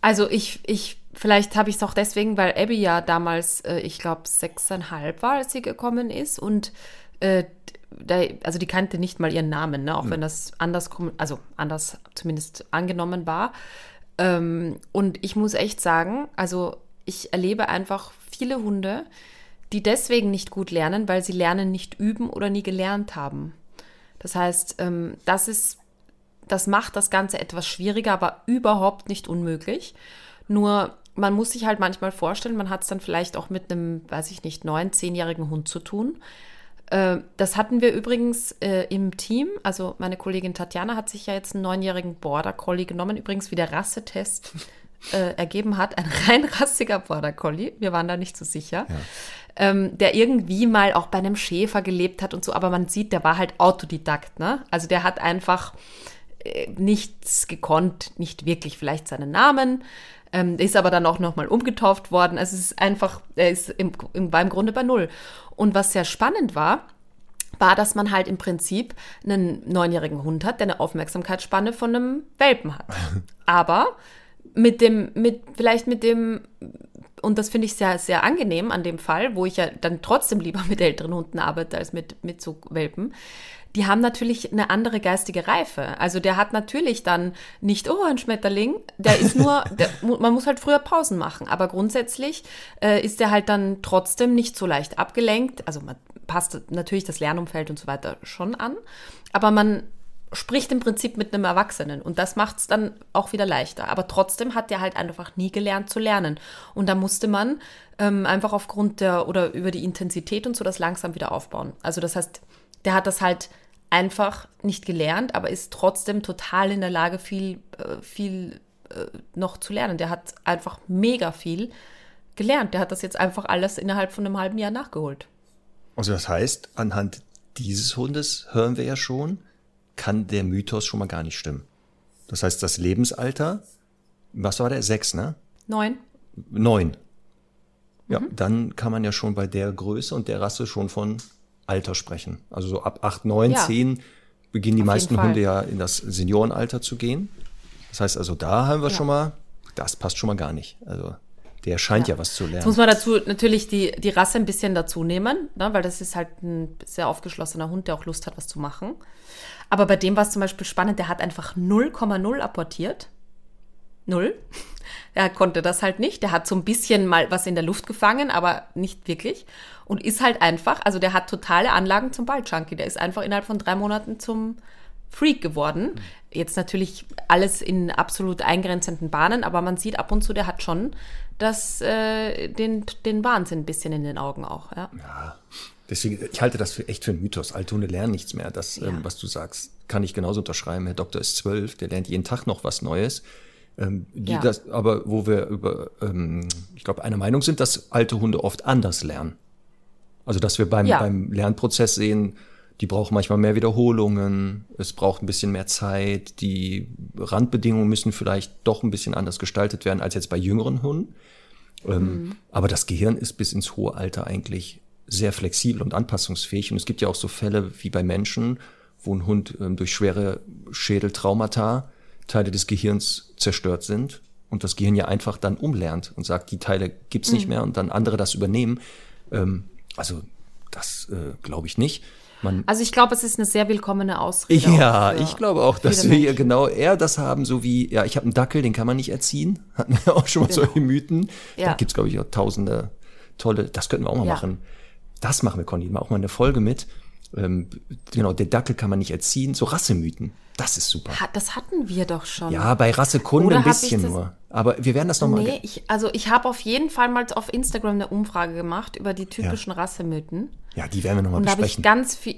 [SPEAKER 1] Also ich, ich, vielleicht habe ich es auch deswegen, weil Abby ja damals, äh, ich glaube, sechseinhalb war, als sie gekommen ist und äh, da, also die kannte nicht mal ihren Namen, ne? auch wenn das anders, also anders zumindest angenommen war. Ähm, und ich muss echt sagen, also ich erlebe einfach viele Hunde, die deswegen nicht gut lernen, weil sie lernen nicht üben oder nie gelernt haben. Das heißt, ähm, das ist das macht das Ganze etwas schwieriger, aber überhaupt nicht unmöglich. Nur man muss sich halt manchmal vorstellen, man hat es dann vielleicht auch mit einem, weiß ich nicht, neun, zehnjährigen Hund zu tun. Äh, Das hatten wir übrigens äh, im Team. Also meine Kollegin Tatjana hat sich ja jetzt einen neunjährigen Border Collie genommen. Übrigens, wie der Rassetest äh, ergeben hat, ein [laughs] rein rassiger Border Collie. Wir waren da nicht so sicher. Ähm, der irgendwie mal auch bei einem Schäfer gelebt hat und so. Aber man sieht, der war halt Autodidakt. Ne? Also der hat einfach äh, nichts gekonnt, nicht wirklich vielleicht seinen Namen. Ähm, ist aber dann auch nochmal umgetauft worden. Also es ist einfach, er ist im, im, war im Grunde bei Null. Und was sehr spannend war, war, dass man halt im Prinzip einen neunjährigen Hund hat, der eine Aufmerksamkeitsspanne von einem Welpen hat. [laughs] Aber mit dem, mit, vielleicht mit dem, und das finde ich sehr, sehr angenehm an dem Fall, wo ich ja dann trotzdem lieber mit älteren Hunden arbeite als mit, mit so Welpen. Die haben natürlich eine andere geistige Reife. Also der hat natürlich dann nicht, oh, ein Schmetterling, der ist nur, [laughs] der, man muss halt früher Pausen machen. Aber grundsätzlich äh, ist der halt dann trotzdem nicht so leicht abgelenkt. Also man passt natürlich das Lernumfeld und so weiter schon an. Aber man spricht im Prinzip mit einem Erwachsenen und das macht es dann auch wieder leichter. Aber trotzdem hat der halt einfach nie gelernt zu lernen. Und da musste man ähm, einfach aufgrund der oder über die Intensität und so das langsam wieder aufbauen. Also das heißt, der hat das halt einfach nicht gelernt, aber ist trotzdem total in der Lage, viel, äh, viel äh, noch zu lernen. Der hat einfach mega viel gelernt. Der hat das jetzt einfach alles innerhalb von einem halben Jahr nachgeholt.
[SPEAKER 2] Also das heißt, anhand dieses Hundes hören wir ja schon, kann der Mythos schon mal gar nicht stimmen. Das heißt, das Lebensalter, was war der? Sechs, ne?
[SPEAKER 1] Neun.
[SPEAKER 2] Neun. Ja,
[SPEAKER 1] Mhm.
[SPEAKER 2] dann kann man ja schon bei der Größe und der Rasse schon von Alter sprechen. Also so ab acht, neun,
[SPEAKER 1] Ja.
[SPEAKER 2] zehn beginnen die
[SPEAKER 1] Auf
[SPEAKER 2] meisten. Hunde ja in das Seniorenalter zu gehen. Das heißt also, da haben wir
[SPEAKER 1] Ja.
[SPEAKER 2] schon mal, das passt schon mal gar nicht. Also der scheint ja, was zu
[SPEAKER 1] Jetzt
[SPEAKER 2] lernen.
[SPEAKER 1] muss man dazu natürlich die, die Rasse ein bisschen dazu nehmen, ne, weil das ist halt ein sehr aufgeschlossener Hund, der auch Lust hat, was zu machen. Aber bei dem war es zum Beispiel spannend, der hat einfach 0,0 apportiert. Null. [laughs] Er konnte das halt nicht. Der hat so ein bisschen mal was in der Luft gefangen, aber nicht wirklich. Und ist halt einfach, also der hat totale Anlagen zum Balljunkie. Der ist einfach innerhalb von drei Monaten zum Freak geworden. Jetzt natürlich alles in absolut eingrenzenden Bahnen, aber man sieht ab und zu, der hat schon das, äh, den, den Wahnsinn ein bisschen in den Augen auch. Ja.
[SPEAKER 2] Deswegen, ich halte das für echt für einen Mythos. Alte Hunde lernen nichts mehr. Das,
[SPEAKER 1] Ja.
[SPEAKER 2] ähm, was du sagst, kann ich genauso unterschreiben. Herr Doktor ist zwölf, der lernt jeden Tag noch was Neues. Ähm, die
[SPEAKER 1] Ja.
[SPEAKER 2] das, aber wo wir über, ähm, ich glaube, einer Meinung sind, dass alte Hunde oft anders lernen. Also, dass wir beim,
[SPEAKER 1] Ja.
[SPEAKER 2] beim Lernprozess sehen, die brauchen manchmal mehr Wiederholungen, es braucht ein bisschen mehr Zeit, die Randbedingungen müssen vielleicht doch ein bisschen anders gestaltet werden als jetzt bei jüngeren Hunden. Ähm, Aber das Gehirn ist bis ins hohe Alter eigentlich sehr flexibel und anpassungsfähig. Und es gibt ja auch so Fälle wie bei Menschen, wo ein Hund ähm, durch schwere Schädeltraumata Teile des Gehirns zerstört sind und das Gehirn ja einfach dann umlernt und sagt, die Teile gibt's nicht mehr und dann andere das übernehmen. Ähm, also das äh, glaube ich nicht. Man,
[SPEAKER 1] Also ich glaube, es ist eine sehr willkommene Ausrede.
[SPEAKER 2] ja, ich glaube auch, dass wir hier
[SPEAKER 1] Menschen.
[SPEAKER 2] genau eher das haben, so wie, ja, ich habe einen Dackel, den kann man nicht erziehen. [laughs] Hatten wir auch schon mal solche Mythen. Da
[SPEAKER 1] Ja.
[SPEAKER 2] gibt's glaube ich, auch tausende tolle, das könnten wir auch mal
[SPEAKER 1] Ja.
[SPEAKER 2] machen. Das machen wir, Conny, mal auch mal eine Folge mit. Ähm, genau, der Dackel kann man nicht erziehen. So Rassemythen. Das ist super.
[SPEAKER 1] Ha- Das hatten wir doch schon.
[SPEAKER 2] Ja, bei Rassekunde ein bisschen nur. Aber wir werden das nochmal.
[SPEAKER 1] Nee, ich, also ich habe auf jeden Fall mal auf Instagram eine Umfrage gemacht über die typischen Rassemythen.
[SPEAKER 2] Ja, die werden wir nochmal
[SPEAKER 1] Und da habe ich
[SPEAKER 2] besprechen.
[SPEAKER 1] ganz viel,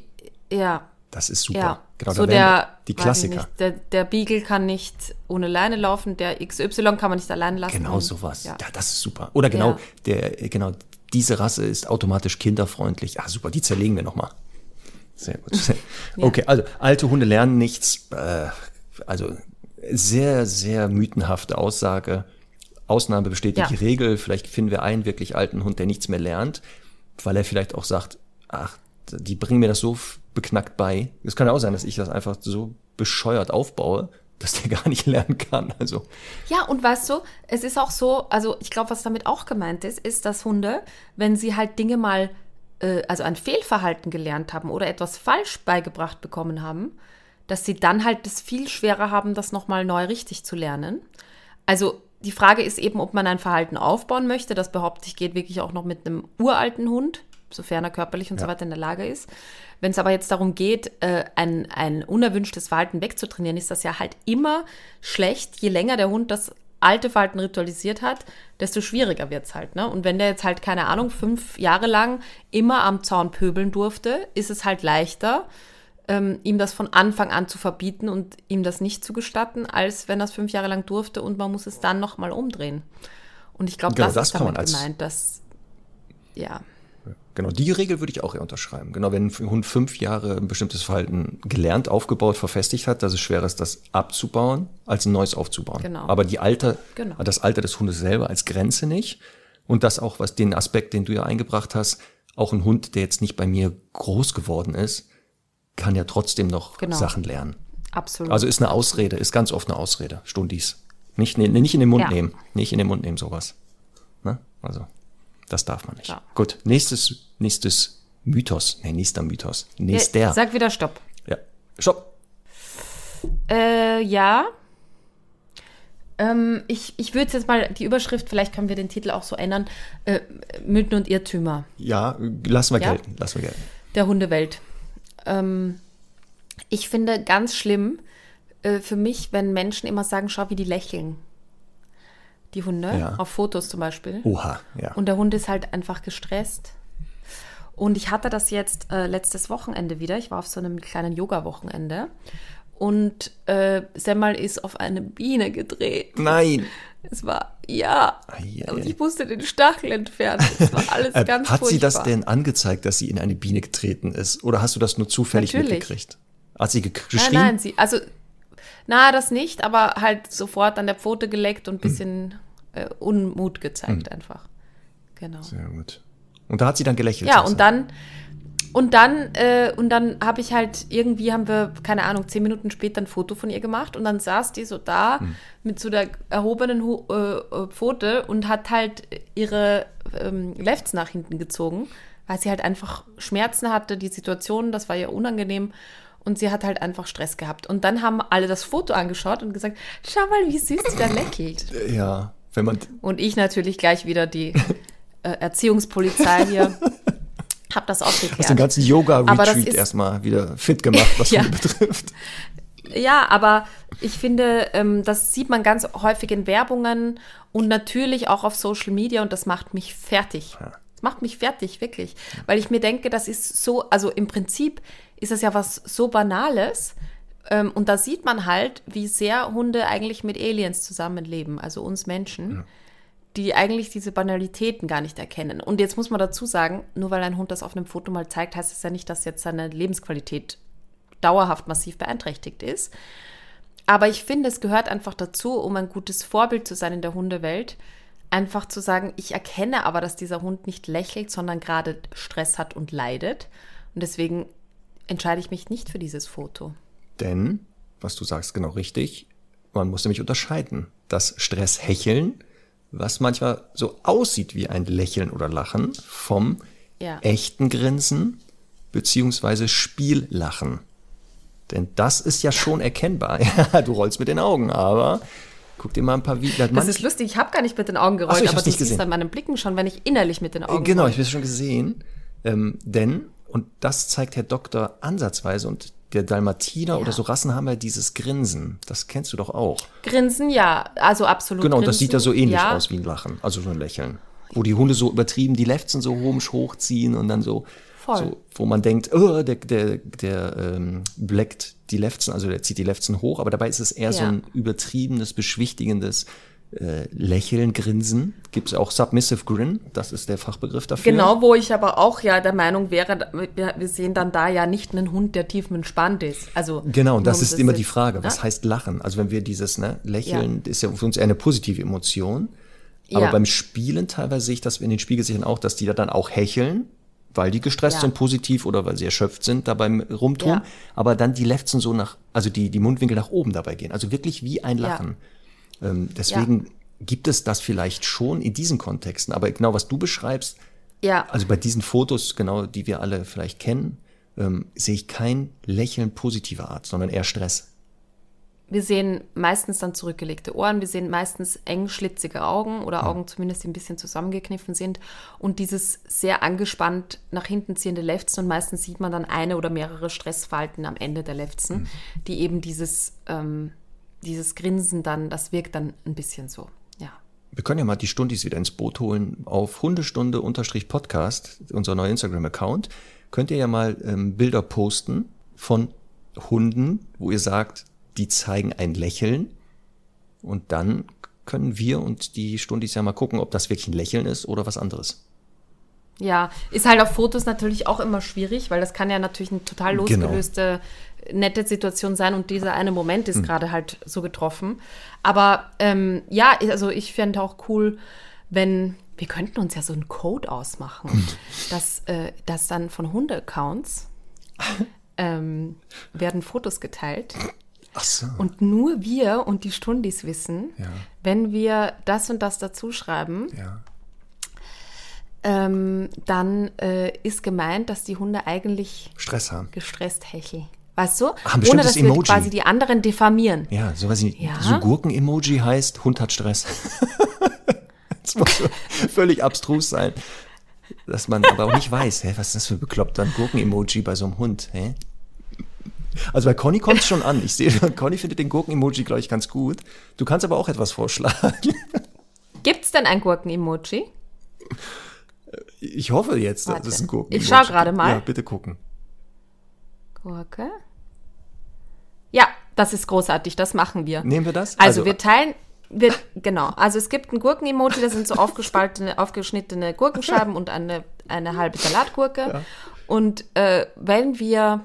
[SPEAKER 1] ja,
[SPEAKER 2] Das ist super.
[SPEAKER 1] ja.
[SPEAKER 2] Genau,
[SPEAKER 1] so der,
[SPEAKER 2] die Klassiker.
[SPEAKER 1] Nicht, der, der Beagle kann nicht ohne Leine laufen, der XY kann man nicht allein lassen.
[SPEAKER 2] Genau
[SPEAKER 1] und-
[SPEAKER 2] sowas. Ja.
[SPEAKER 1] Ja.
[SPEAKER 2] das ist super. Oder genau,
[SPEAKER 1] Ja.
[SPEAKER 2] der, genau, diese Rasse ist automatisch kinderfreundlich. Ah, super, die zerlegen wir nochmal. Sehr gut. [laughs] [laughs] Okay, also alte Hunde lernen nichts. Äh, also sehr, sehr mythenhafte Aussage. Ausnahme bestätigt
[SPEAKER 1] Ja.
[SPEAKER 2] die Regel. Vielleicht finden wir einen wirklich alten Hund, der nichts mehr lernt, weil er vielleicht auch sagt, ach, die bringen mir das so beknackt bei. Es kann ja auch sein, dass ich das einfach so bescheuert aufbaue, dass der [laughs] gar nicht lernen kann. Also
[SPEAKER 1] Ja, und weißt du, es ist auch so, also ich glaube, was damit auch gemeint ist, ist, dass Hunde, wenn sie halt Dinge mal, äh, also ein Fehlverhalten gelernt haben oder etwas falsch beigebracht bekommen haben, dass sie dann halt es viel schwerer haben, das nochmal neu richtig zu lernen. Also die Frage ist eben, ob man ein Verhalten aufbauen möchte. Das behaupte ich, geht wirklich auch noch mit einem uralten Hund, sofern er körperlich und so
[SPEAKER 2] Ja.
[SPEAKER 1] weiter in der Lage ist. Wenn es aber jetzt darum geht, äh, ein, ein unerwünschtes Verhalten wegzutrainieren, ist das ja halt immer schlecht. Je länger der Hund das alte Verhalten ritualisiert hat, desto schwieriger wird es halt. Ne? Und wenn der jetzt halt, keine Ahnung, fünf Jahre lang immer am Zaun pöbeln durfte, ist es halt leichter, ähm, ihm das von Anfang an zu verbieten und ihm das nicht zu gestatten, als wenn er es fünf Jahre lang durfte und man muss es dann nochmal umdrehen. Und ich glaube,
[SPEAKER 2] Genau,
[SPEAKER 1] das,
[SPEAKER 2] das
[SPEAKER 1] ist damit
[SPEAKER 2] als-
[SPEAKER 1] gemeint, dass, ja,
[SPEAKER 2] Genau, die Regel würde ich auch eher unterschreiben. Genau, wenn ein Hund fünf Jahre ein bestimmtes Verhalten gelernt, aufgebaut, verfestigt hat, dass es schwerer ist, das abzubauen, als ein neues aufzubauen.
[SPEAKER 1] Genau.
[SPEAKER 2] Aber die Alter,
[SPEAKER 1] Genau.
[SPEAKER 2] das Alter des Hundes selber als Grenze nicht. Und das auch, was den Aspekt, den du ja eingebracht hast, auch ein Hund, der jetzt nicht bei mir groß geworden ist, kann ja trotzdem noch
[SPEAKER 1] Genau.
[SPEAKER 2] Sachen lernen.
[SPEAKER 1] absolut.
[SPEAKER 2] Also ist eine Ausrede, ist ganz oft eine Ausrede, Stundis. Nicht, nee, nicht in den Mund
[SPEAKER 1] Ja.
[SPEAKER 2] nehmen, nicht in den Mund nehmen, sowas. Ne? Also, das darf man nicht.
[SPEAKER 1] Ja.
[SPEAKER 2] Gut, nächstes, nächstes Mythos. Nee, nächster Mythos. Nächster.
[SPEAKER 1] Ja, Sag wieder Stopp.
[SPEAKER 2] ja. Stopp.
[SPEAKER 1] Äh, ja. Ähm, ich ich würde jetzt mal die Überschrift, vielleicht können wir den Titel auch so ändern, äh, Mythen und Irrtümer
[SPEAKER 2] Ja, lassen wir
[SPEAKER 1] Ja?
[SPEAKER 2] gelten, lassen wir gelten.
[SPEAKER 1] der Hundewelt. Ähm, ich finde ganz schlimm äh, für mich, wenn Menschen immer sagen, schau, wie die lächeln. Die Hunde,
[SPEAKER 2] Ja.
[SPEAKER 1] auf Fotos zum Beispiel.
[SPEAKER 2] Oha, ja.
[SPEAKER 1] Und der Hund ist halt einfach gestresst. Und ich hatte das jetzt äh, letztes Wochenende wieder. Ich war auf so einem kleinen Yoga-Wochenende. Und äh, Semmel ist auf eine Biene gedreht.
[SPEAKER 2] Nein.
[SPEAKER 1] Es war, ja.
[SPEAKER 2] Ei, ei,
[SPEAKER 1] Und
[SPEAKER 2] ei.
[SPEAKER 1] ich musste den Stachel entfernen. Es war alles [laughs]
[SPEAKER 2] Äh,
[SPEAKER 1] ganz
[SPEAKER 2] hat sie das
[SPEAKER 1] furchtbar.
[SPEAKER 2] denn angezeigt, dass sie in eine Biene getreten ist? Oder hast du das nur zufällig
[SPEAKER 1] Natürlich.
[SPEAKER 2] mitgekriegt? Hat sie ge-
[SPEAKER 1] Nein,
[SPEAKER 2] geschrien?
[SPEAKER 1] nein, sie, also, na, das nicht, aber halt sofort an der Pfote geleckt
[SPEAKER 2] Hm.
[SPEAKER 1] und ein bisschen äh, Unmut gezeigt einfach. Genau.
[SPEAKER 2] Sehr gut. Und da hat sie dann gelächelt.
[SPEAKER 1] Ja, und dann, und dann, äh, und dann habe ich halt, irgendwie haben wir, keine Ahnung, zehn Minuten später ein Foto von ihr gemacht und dann saß die so da
[SPEAKER 2] Hm.
[SPEAKER 1] mit so der erhobenen Hu äh, äh, Pfote und hat halt ihre ähm, Lefts nach hinten gezogen, weil sie halt einfach Schmerzen hatte, die Situation, das war ihr unangenehm. Und sie hat halt einfach Stress gehabt. Und dann haben alle das Foto angeschaut und gesagt, schau mal, wie süß sie [laughs] da lächelt.
[SPEAKER 2] Ja, wenn man.
[SPEAKER 1] Und ich natürlich gleich wieder die [laughs] äh, Erziehungspolizei hier. [laughs] Hab das
[SPEAKER 2] Hast den
[SPEAKER 1] aufgeklärt.
[SPEAKER 2] ganzen
[SPEAKER 1] Aber das
[SPEAKER 2] Yoga-Retreat erstmal wieder fit gemacht, was [laughs]
[SPEAKER 1] Ja.
[SPEAKER 2] Betrifft.
[SPEAKER 1] Ja, aber ich finde, ähm, das sieht man ganz häufig in Werbungen und natürlich auch auf Social Media und das macht mich fertig. Das macht mich fertig, wirklich. Weil ich mir denke, das ist so, also im Prinzip ist das ja was so Banales. Ähm, und da sieht man halt, wie sehr Hunde eigentlich mit Aliens zusammenleben, also uns Menschen, ja. Die eigentlich diese Banalitäten gar nicht erkennen. Und jetzt muss man dazu sagen, nur weil ein Hund das auf einem Foto mal zeigt, heißt es ja nicht, dass jetzt seine Lebensqualität dauerhaft massiv beeinträchtigt ist. Aber ich finde, es gehört einfach dazu, um ein gutes Vorbild zu sein in der Hundewelt, einfach zu sagen, ich erkenne aber, dass dieser Hund nicht lächelt, sondern gerade Stress hat und leidet. Und deswegen entscheide ich mich nicht für dieses Foto.
[SPEAKER 2] Denn, was du sagst, genau richtig, man muss nämlich unterscheiden. Das Stresshecheln, was manchmal so aussieht wie ein Lächeln oder Lachen, vom ja. echten Grinsen beziehungsweise Spiellachen. Denn das ist ja schon erkennbar. [laughs] du rollst mit den Augen, aber Guck dir mal ein paar Videos.
[SPEAKER 1] Das ist lustig, ich habe gar nicht mit den Augen gerollt, so, aber du siehst an meinen Blicken schon, wenn ich innerlich mit den Augen
[SPEAKER 2] Genau, roll. ich habe es schon gesehen. Ähm, denn, und das zeigt Herr Doktor ansatzweise, und der Dalmatiner ja. oder so Rassen haben ja dieses Grinsen. Das kennst du doch auch.
[SPEAKER 1] Grinsen, ja, also absolut.
[SPEAKER 2] Genau,
[SPEAKER 1] Grinsen,
[SPEAKER 2] das sieht ja so ähnlich ja. aus wie ein Lachen, also so ein Lächeln. Wo die Hunde so übertrieben die Lefzen so hochziehen und dann so Voll. So, wo man denkt, oh, der, der, der ähm, bleckt die Lefzen, also der zieht die Lefzen hoch, aber dabei ist es eher ja. so ein übertriebenes, beschwichtigendes äh, Lächeln, Grinsen. Gibt es auch Submissive Grin, das ist der Fachbegriff dafür.
[SPEAKER 1] Genau, wo ich aber auch ja der Meinung wäre, wir, sehen dann da ja nicht einen Hund, der tief entspannt ist. Also,
[SPEAKER 2] genau, und das ist immer die Frage, was ja? heißt Lachen? Also wenn wir dieses ne, Lächeln, ja. ist ja für uns eher eine positive Emotion. Aber ja. beim Spielen teilweise sehe ich das in den Spiegelsichern auch, dass die da dann auch hecheln weil die gestresst ja. sind positiv oder weil sie erschöpft sind dabei rumtun, ja. aber dann die Lefzen so nach, also die, die Mundwinkel nach oben dabei gehen. Also wirklich wie ein Lachen. Ja. Ähm, deswegen gibt es das vielleicht schon in diesen Kontexten, aber genau was du beschreibst, ja. also bei diesen Fotos, genau, die wir alle vielleicht kennen, ähm, sehe ich kein Lächeln positiver Art, sondern eher Stress.
[SPEAKER 1] Wir sehen meistens dann zurückgelegte Ohren, wir sehen meistens eng schlitzige Augen oder Augen zumindest, die ein bisschen zusammengekniffen sind und dieses sehr angespannt nach hinten ziehende Lefzen und meistens sieht man dann eine oder mehrere Stressfalten am Ende der Lefzen, mhm. die eben dieses, ähm, dieses Grinsen dann, das wirkt dann ein bisschen so, ja.
[SPEAKER 2] Wir können ja mal die Stundis wieder ins Boot holen auf Hundestunde-Podcast, unser neuer Instagram-Account. Könnt ihr ja mal ähm, Bilder posten von Hunden, wo ihr sagt, die zeigen ein Lächeln und dann können wir und die Stundis ja mal gucken, ob das wirklich ein Lächeln ist oder was anderes.
[SPEAKER 1] Ja, ist halt auf Fotos natürlich auch immer schwierig, weil das kann ja natürlich eine total genau. losgelöste, genau. Nette Situation sein und dieser eine Moment ist mhm. gerade halt so getroffen. Aber ähm, ja, also ich fände auch cool, wenn wir könnten uns ja so einen Code ausmachen, [laughs] dass, äh, dass dann von Hunde-Accounts [laughs] ähm, werden Fotos geteilt Ach so. Und nur wir und die Stundis wissen, ja. wenn wir das und das dazu schreiben, ja. ähm, dann äh, ist gemeint, dass die Hunde eigentlich
[SPEAKER 2] Stress haben.
[SPEAKER 1] Gestresst hecheln. Weißt du? Ach, Ohne dass wir quasi die anderen diffamieren.
[SPEAKER 2] Ja, so weiß ich ja? So Gurken-Emoji heißt, Hund hat Stress. [laughs] das muss völlig abstrus sein. Dass man aber auch nicht weiß, hä, was ist das für ein bekloppter Gurken-Emoji bei so einem Hund? Hä? Also bei Conny kommt es schon an. Ich sehe, Conny findet den Gurken-Emoji, glaube ich, ganz gut. Du kannst aber auch etwas vorschlagen.
[SPEAKER 1] Gibt es denn ein Gurken-Emoji?
[SPEAKER 2] Ich hoffe jetzt, dass es ein Gurken-Emoji
[SPEAKER 1] Ich schaue gerade mal.
[SPEAKER 2] Ja, bitte gucken.
[SPEAKER 1] Gurke. Ja, das ist großartig, das machen wir.
[SPEAKER 2] Nehmen wir das?
[SPEAKER 1] Also, also wir teilen, wir, genau. Also es gibt ein Gurken-Emoji, das sind so aufgespaltene, aufgeschnittene Gurkenscheiben und eine, eine halbe Salatgurke. Ja. Und äh, wenn wir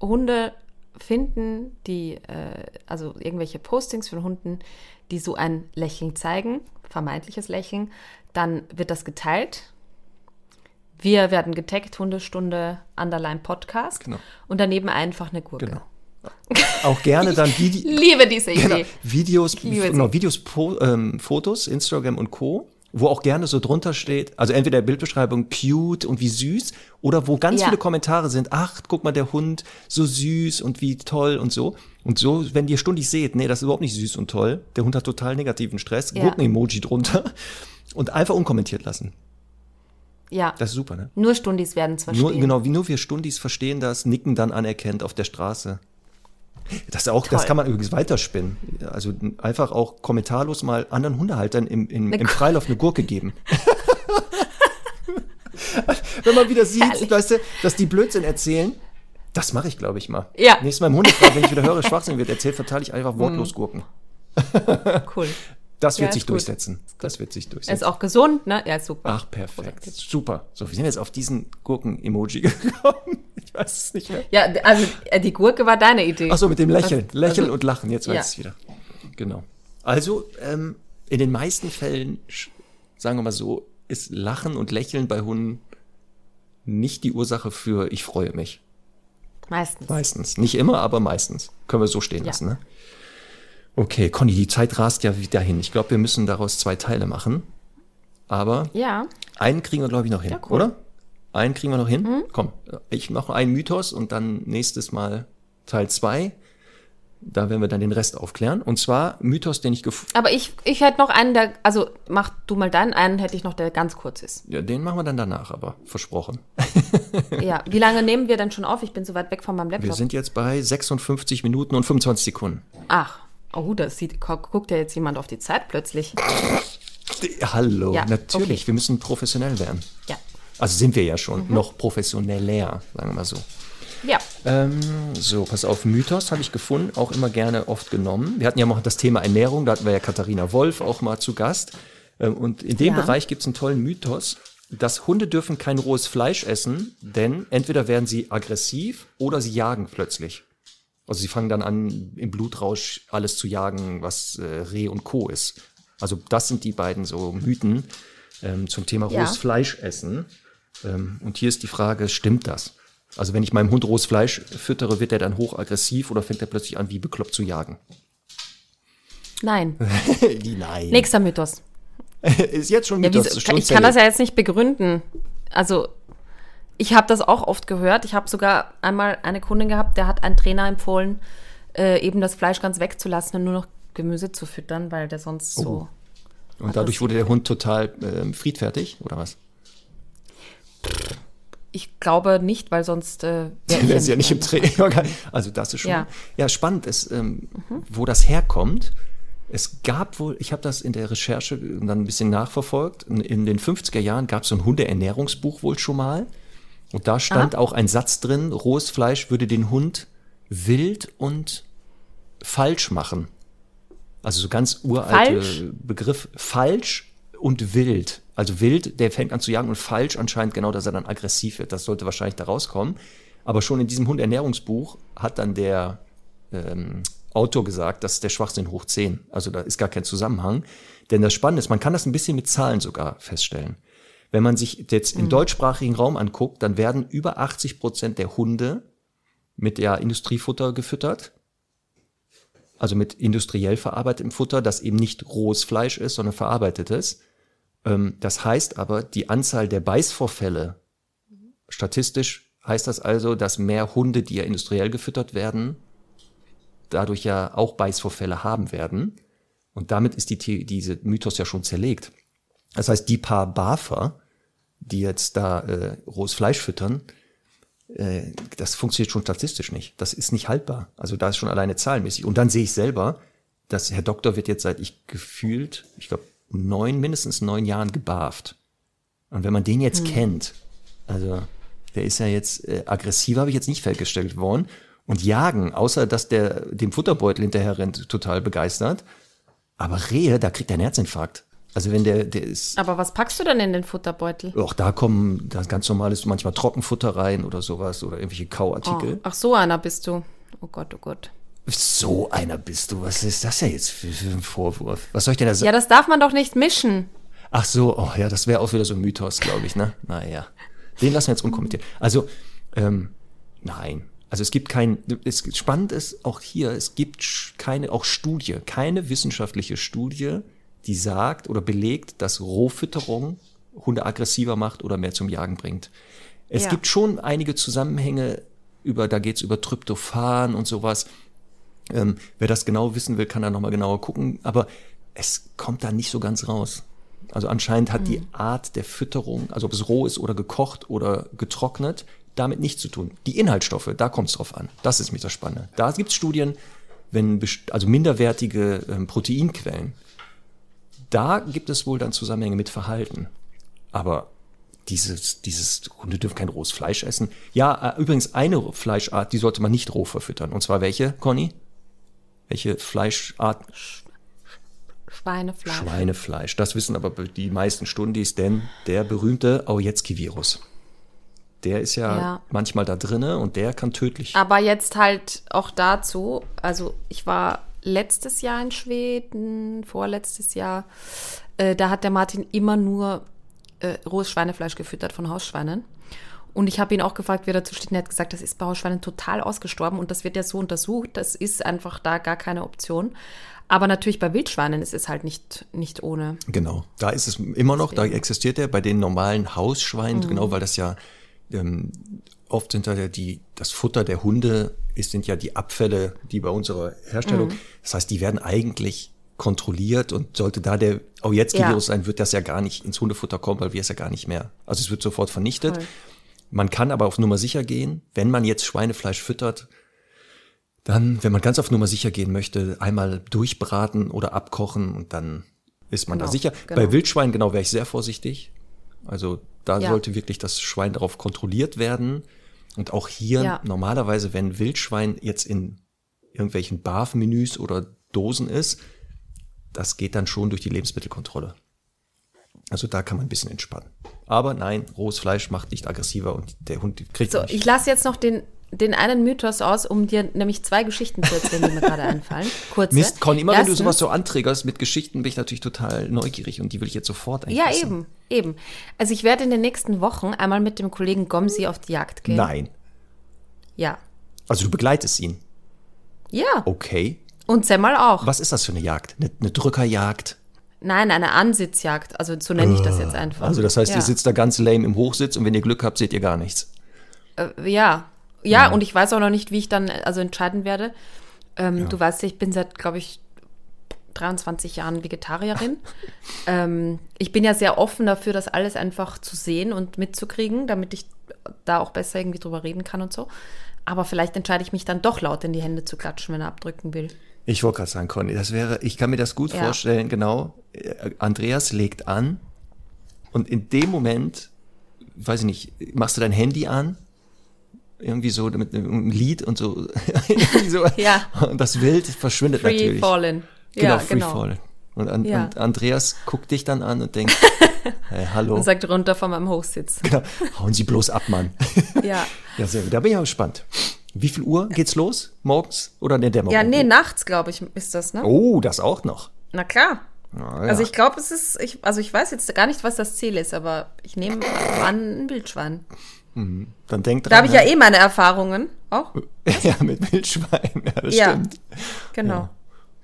[SPEAKER 1] Hunde finden, die, äh, also irgendwelche Postings von Hunden, die so ein Lächeln zeigen, vermeintliches Lächeln, dann wird das geteilt. Wir werden getaggt, Hundestunde, Underline Podcast. Genau. Und daneben einfach eine Gurke. Genau.
[SPEAKER 2] Auch gerne dann
[SPEAKER 1] Vide liebe diese genau, Idee.
[SPEAKER 2] Genau, Videos, genau, Videos, po, ähm, Fotos, Instagram und Co wo auch gerne so drunter steht, also entweder Bildbeschreibung cute und wie süß oder wo ganz ja. viele Kommentare sind, ach, guck mal, der Hund, so süß und wie toll und so. Und so, wenn ihr stündig seht, nee, das ist überhaupt nicht süß und toll, der Hund hat total negativen Stress, ja. Gurken-Emoji drunter und einfach unkommentiert lassen.
[SPEAKER 1] Ja.
[SPEAKER 2] Das ist super, ne?
[SPEAKER 1] Nur Stundis werden es verstehen.
[SPEAKER 2] Nur, genau, wie nur wir Stundis verstehen das, nicken dann anerkennt auf der Straße. Das, auch, das kann man übrigens weiterspinnen. Also einfach auch kommentarlos mal anderen Hundehaltern im, im, im Freilauf eine Gurke geben. [laughs] Wenn man wieder sieht, weißt du, dass die Blödsinn erzählen, das mache ich, glaube ich, mal.
[SPEAKER 1] Ja.
[SPEAKER 2] Nächstes Mal im Hundefrei, wenn ich wieder höre, Schwachsinn wird erzählt, verteile ich einfach wortlos Gurken.
[SPEAKER 1] Cool. [laughs]
[SPEAKER 2] Das wird
[SPEAKER 1] Ja,
[SPEAKER 2] sich durchsetzen. Das wird sich
[SPEAKER 1] Er ist
[SPEAKER 2] durchsetzen.
[SPEAKER 1] auch gesund, ne? Ja, super.
[SPEAKER 2] Ach, perfekt. Super. So, wir sind jetzt auf diesen Gurken-Emoji [laughs] gekommen. Ich weiß es nicht mehr.
[SPEAKER 1] Ja, also äh, die Gurke war deine Idee.
[SPEAKER 2] Ach so, mit dem Lächeln.
[SPEAKER 1] Also-
[SPEAKER 2] Lächeln
[SPEAKER 1] also-
[SPEAKER 2] und Lachen. Jetzt weiß
[SPEAKER 1] Ja.
[SPEAKER 2] ich es wieder. Genau. Also, ähm, in den meisten Fällen, sagen wir mal so, ist Lachen und Lächeln bei Hunden nicht die Ursache für ich freue mich.
[SPEAKER 1] Meistens.
[SPEAKER 2] Meistens. Nicht immer, aber meistens. Können wir so stehen
[SPEAKER 1] Ja.
[SPEAKER 2] lassen, ne? Okay, Conny, die Zeit rast ja wieder hin. Ich glaube, wir müssen daraus zwei Teile machen. Aber
[SPEAKER 1] Ja.
[SPEAKER 2] einen kriegen wir, glaube ich, noch hin,
[SPEAKER 1] Ja, cool.
[SPEAKER 2] oder? Einen kriegen wir noch hin. Komm, ich mache einen Mythos und dann nächstes Mal Teil zwei. Da werden wir dann den Rest aufklären. Und zwar Mythos, den ich gefunden
[SPEAKER 1] Aber ich, ich hätte noch einen, der, also mach du mal deinen, einen hätte ich noch, der ganz kurz ist.
[SPEAKER 2] ja, den machen wir dann danach, aber versprochen. [laughs]
[SPEAKER 1] Ja, wie lange nehmen wir denn schon auf? Ich bin so weit weg von meinem
[SPEAKER 2] Wir
[SPEAKER 1] Laptop.
[SPEAKER 2] sind jetzt bei 56 Minuten und 25 Sekunden.
[SPEAKER 1] Ach, oh, das sieht, gu- guckt ja jetzt jemand auf die Zeit plötzlich.
[SPEAKER 2] Hallo,
[SPEAKER 1] Ja,
[SPEAKER 2] natürlich,
[SPEAKER 1] okay.
[SPEAKER 2] wir müssen professionell werden.
[SPEAKER 1] Ja.
[SPEAKER 2] Also sind wir ja schon,
[SPEAKER 1] Mhm.
[SPEAKER 2] noch professioneller, sagen wir mal so.
[SPEAKER 1] Ja.
[SPEAKER 2] Ähm, so, pass auf, Mythos habe ich gefunden, auch immer gerne oft genommen. Wir hatten ja noch das Thema Ernährung, da hatten wir ja Katharina Wolf auch mal zu Gast. Ähm, und in dem
[SPEAKER 1] Ja.
[SPEAKER 2] Bereich gibt es einen tollen Mythos, dass Hunde dürfen kein rohes Fleisch essen, denn entweder werden sie aggressiv oder sie jagen plötzlich. Also sie fangen dann an, im Blutrausch alles zu jagen, was äh, Reh und Co. ist. Also das sind die beiden so Mythen ähm, zum Thema
[SPEAKER 1] Ja.
[SPEAKER 2] rohes Fleisch essen. Ähm, und hier ist die Frage, stimmt das? Also wenn ich meinem Hund rohes Fleisch füttere, wird er dann hochaggressiv oder fängt er plötzlich an, wie bekloppt zu jagen?
[SPEAKER 1] Nein. [laughs]
[SPEAKER 2] Nein.
[SPEAKER 1] Nächster Mythos. [laughs]
[SPEAKER 2] ist jetzt schon
[SPEAKER 1] Ja,
[SPEAKER 2] Mythos. schon
[SPEAKER 1] ich kann das ja jetzt nicht begründen. Also, ich habe das auch oft gehört. Ich habe sogar einmal eine Kundin gehabt, der hat einen Trainer empfohlen, äh, eben das Fleisch ganz wegzulassen und nur noch Gemüse zu füttern, weil der sonst
[SPEAKER 2] Oh.
[SPEAKER 1] so.
[SPEAKER 2] Und dadurch wurde der Hund total ähm, friedfertig, oder was?
[SPEAKER 1] Ich glaube nicht, weil sonst äh, [laughs] wär
[SPEAKER 2] Wäre ja nicht im. Training. [laughs] Also das ist schon. Ja,
[SPEAKER 1] Ja.
[SPEAKER 2] spannend ist, ähm, wo das herkommt. Es gab wohl, ich habe das in der Recherche dann ein bisschen nachverfolgt. In, in den 50er Jahren gab es so ein Hundeernährungsbuch wohl schon mal. Und da stand auch ein Satz drin, rohes Fleisch würde den Hund wild und falsch machen. Also so ganz uralte
[SPEAKER 1] Falsch?
[SPEAKER 2] Begriff. Falsch und wild. Also wild, der fängt an zu jagen und falsch anscheinend genau, dass er dann aggressiv wird. Das sollte wahrscheinlich da rauskommen. Aber schon in diesem Hundernährungsbuch hat dann der ähm, Autor gesagt, das ist der Schwachsinn hoch 10. Also da ist gar kein Zusammenhang. Denn das Spannende ist, man kann das ein bisschen mit Zahlen sogar feststellen. Wenn man sich jetzt im deutschsprachigen Raum anguckt, dann werden über 80 Prozent der Hunde mit ja, Industriefutter gefüttert. Also mit industriell verarbeitetem Futter, das eben nicht rohes Fleisch ist, sondern verarbeitetes. Ähm, das heißt aber, die Anzahl der Beißvorfälle, statistisch heißt das also, dass mehr Hunde, die ja industriell gefüttert werden, dadurch ja auch Beißvorfälle haben werden. Und damit ist die, diese Mythos ja schon zerlegt. Das heißt, die paar Bafer, die jetzt da äh, rohes Fleisch füttern, äh, das funktioniert schon statistisch nicht. Das ist nicht haltbar. Also da ist schon alleine zahlenmäßig. Und dann sehe ich selber, dass Herr Doktor wird jetzt seit ich gefühlt, ich glaube, neun, mindestens neun Jahren gebarft. Und wenn man den jetzt kennt, also der ist ja jetzt äh, aggressiv, habe ich jetzt nicht festgestellt worden. Und jagen, außer dass der dem Futterbeutel hinterher rennt, total begeistert. Aber Rehe, da kriegt er einen Herzinfarkt. Also wenn der, der ist,
[SPEAKER 1] Aber was packst du denn in den Futterbeutel?
[SPEAKER 2] auch da kommen das ganz normales, manchmal Trockenfutter rein oder sowas oder irgendwelche
[SPEAKER 1] Oh,
[SPEAKER 2] Kauartikel.
[SPEAKER 1] ach, so einer bist du. Oh Gott, oh Gott.
[SPEAKER 2] So einer bist du. Was ist das ja jetzt für, für ein Vorwurf? Was soll ich denn da sagen?
[SPEAKER 1] Ja, das darf man doch nicht mischen.
[SPEAKER 2] Ach so, oh ja, das wäre auch wieder so ein Mythos, glaube ich, ne? Naja. Den lassen wir jetzt unkommentiert. Also, ähm, nein. Also es gibt kein, es spannend ist auch hier, es gibt keine, auch Studie, keine wissenschaftliche Studie, die sagt oder belegt, dass Rohfütterung Hunde aggressiver macht oder mehr zum Jagen bringt. Es
[SPEAKER 1] Ja.
[SPEAKER 2] gibt schon einige Zusammenhänge über, da geht's über Tryptophan und sowas. Ähm, wer das genau wissen will, kann da nochmal genauer gucken. Aber es kommt da nicht so ganz raus. Also anscheinend hat die Art der Fütterung, also ob es roh ist oder gekocht oder getrocknet, damit nichts zu tun. Die Inhaltsstoffe, da kommt es drauf an. Das ist mich das Spannende. Da gibt es Studien, wenn also minderwertige ähm, Proteinquellen, da gibt es wohl dann Zusammenhänge mit Verhalten. Aber dieses, dieses, Hunde dürfen kein rohes Fleisch essen. Ja, äh, übrigens eine Fleischart, die sollte man nicht roh verfüttern. Und zwar welche, Conny? Welche Fleischart?
[SPEAKER 1] Schweinefleisch.
[SPEAKER 2] Schweinefleisch. Das wissen aber die meisten Stundis, denn der berühmte Aujetski-Virus. Der ist ja,
[SPEAKER 1] Ja.
[SPEAKER 2] manchmal da drinne und der kann tödlich.
[SPEAKER 1] Aber jetzt halt auch dazu, also ich war letztes Jahr in Schweden, vorletztes Jahr, äh, da hat der Martin immer nur äh, rohes Schweinefleisch gefüttert von Hausschweinen. Und ich habe ihn auch gefragt, wie er dazu steht. Und er hat gesagt, das ist bei Hausschweinen total ausgestorben und das wird ja so untersucht. Das ist einfach da gar keine Option. Aber natürlich bei Wildschweinen ist es halt nicht, nicht ohne.
[SPEAKER 2] Genau, da ist es immer noch, da existiert er bei den normalen Hausschweinen,
[SPEAKER 1] Mhm.
[SPEAKER 2] genau, weil das ja ähm, oft sind da ja die, das Futter der Hunde ist, sind ja die Abfälle, die bei unserer Herstellung,
[SPEAKER 1] Mhm.
[SPEAKER 2] das heißt, die werden eigentlich kontrolliert und sollte da der Aujetski-Virus
[SPEAKER 1] Ja.
[SPEAKER 2] sein, wird das ja gar nicht ins Hundefutter kommen, weil wir es ja gar nicht mehr, also es wird sofort vernichtet.
[SPEAKER 1] Voll.
[SPEAKER 2] Man kann aber auf Nummer sicher gehen, wenn man jetzt Schweinefleisch füttert, dann, wenn man ganz auf Nummer sicher gehen möchte, einmal durchbraten oder abkochen und dann ist man da
[SPEAKER 1] Genau,
[SPEAKER 2] sicher.
[SPEAKER 1] genau.
[SPEAKER 2] Bei Wildschwein genau wäre ich sehr vorsichtig. Also da
[SPEAKER 1] Ja.
[SPEAKER 2] sollte wirklich das Schwein darauf kontrolliert werden. Und auch hier
[SPEAKER 1] Ja.
[SPEAKER 2] normalerweise, wenn Wildschwein jetzt in irgendwelchen BAF-Menüs oder Dosen ist, das geht dann schon durch die Lebensmittelkontrolle. Also da kann man ein bisschen entspannen. Aber nein, rohes Fleisch macht nicht aggressiver und der Hund kriegt
[SPEAKER 1] So,
[SPEAKER 2] nicht.
[SPEAKER 1] ich lasse jetzt noch den, den einen Mythos aus, um dir nämlich zwei Geschichten zu erzählen, die mir gerade einfallen. [laughs] Kurze.
[SPEAKER 2] Mist, Conny, immer wenn du
[SPEAKER 1] Erstens-
[SPEAKER 2] sowas so anträgerst mit Geschichten, bin ich natürlich total neugierig und die will ich jetzt sofort eigentlich
[SPEAKER 1] Ja,
[SPEAKER 2] wissen.
[SPEAKER 1] eben, eben. Also ich werde in den nächsten Wochen einmal mit dem Kollegen Gomsi auf die Jagd gehen.
[SPEAKER 2] Nein.
[SPEAKER 1] Ja.
[SPEAKER 2] Also du begleitest ihn.
[SPEAKER 1] Ja.
[SPEAKER 2] Okay.
[SPEAKER 1] Und Semmel auch.
[SPEAKER 2] Was ist das für eine Jagd? Eine, eine Drückerjagd?
[SPEAKER 1] Nein, eine Ansitzjagd. Also so nenne ich das jetzt einfach.
[SPEAKER 2] Also das heißt,
[SPEAKER 1] ja.
[SPEAKER 2] ihr sitzt da ganz lame im Hochsitz und wenn ihr Glück habt, seht ihr gar nichts.
[SPEAKER 1] Äh, ja. Ja, und ich weiß auch noch nicht, wie ich dann also entscheiden werde. Ähm, Du weißt ja, ich bin seit, glaube ich, 23 Jahren Vegetarierin. [laughs] ähm, ich bin ja sehr offen dafür, das alles einfach zu sehen und mitzukriegen, damit ich da auch besser irgendwie drüber reden kann und so. Aber vielleicht entscheide ich mich dann doch laut in die Hände zu klatschen, wenn er abdrücken will.
[SPEAKER 2] Ich wollte gerade sagen, Conny, das wäre, ich kann mir das gut
[SPEAKER 1] Ja.
[SPEAKER 2] vorstellen, genau. Andreas legt an und in dem Moment, weiß ich nicht, machst du dein Handy an, irgendwie so mit einem Lied und so, [laughs] so [laughs]
[SPEAKER 1] Ja.
[SPEAKER 2] und das Wild verschwindet
[SPEAKER 1] Free
[SPEAKER 2] natürlich.
[SPEAKER 1] Fallen.
[SPEAKER 2] Genau,
[SPEAKER 1] ja,
[SPEAKER 2] Free
[SPEAKER 1] genau.
[SPEAKER 2] Fallen. Und, an,
[SPEAKER 1] Ja.
[SPEAKER 2] und Andreas guckt dich dann an und denkt, [laughs] hey, hallo,
[SPEAKER 1] Und sagt runter von meinem Hochsitz.
[SPEAKER 2] genau, hauen Sie bloß ab, Mann.
[SPEAKER 1] Ja.
[SPEAKER 2] ja, sehr gut. Da bin ich auch gespannt. Wie viel Uhr geht's los? Morgens oder in der Dämmerung?
[SPEAKER 1] Ja, nee, nachts, glaube ich, ist das, ne?
[SPEAKER 2] Oh, das auch noch.
[SPEAKER 1] Na klar.
[SPEAKER 2] Na ja.
[SPEAKER 1] Also ich glaube, es ist, ich, also ich weiß jetzt gar nicht, was das Ziel ist, aber ich nehme an, ein Wildschwein.
[SPEAKER 2] Dann denk dran.
[SPEAKER 1] Da habe ich ja
[SPEAKER 2] ne?
[SPEAKER 1] eh meine Erfahrungen auch. [laughs]
[SPEAKER 2] ja, mit Wildschwein. Ja, das
[SPEAKER 1] Ja.
[SPEAKER 2] stimmt.
[SPEAKER 1] Genau.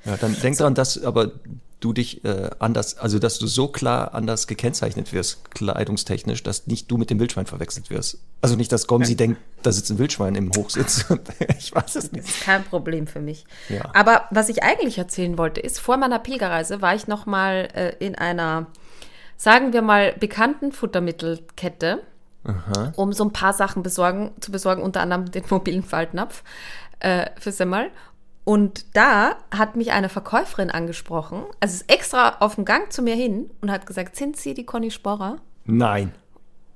[SPEAKER 2] Ja, dann denk dran, dass aber du dich äh, anders, also dass du so klar anders gekennzeichnet wirst, kleidungstechnisch, dass nicht du mit dem Wildschwein verwechselt wirst. Also nicht, dass Gomsi denkt, da sitzt ein Wildschwein im Hochsitz. [laughs] ich weiß es nicht.
[SPEAKER 1] Das ist kein Problem für mich.
[SPEAKER 2] Ja.
[SPEAKER 1] Aber was ich eigentlich erzählen wollte, ist, vor meiner Pilgerreise war ich noch mal äh, in einer, sagen wir mal, bekannten Futtermittelkette, um so ein paar Sachen besorgen, zu besorgen, unter anderem den [laughs] mobilen Faltnapf äh, für Semmel. Und da hat mich eine Verkäuferin angesprochen, also ist extra auf dem Gang zu mir hin und hat gesagt, sind Sie die Conny Sporrer?
[SPEAKER 2] Nein.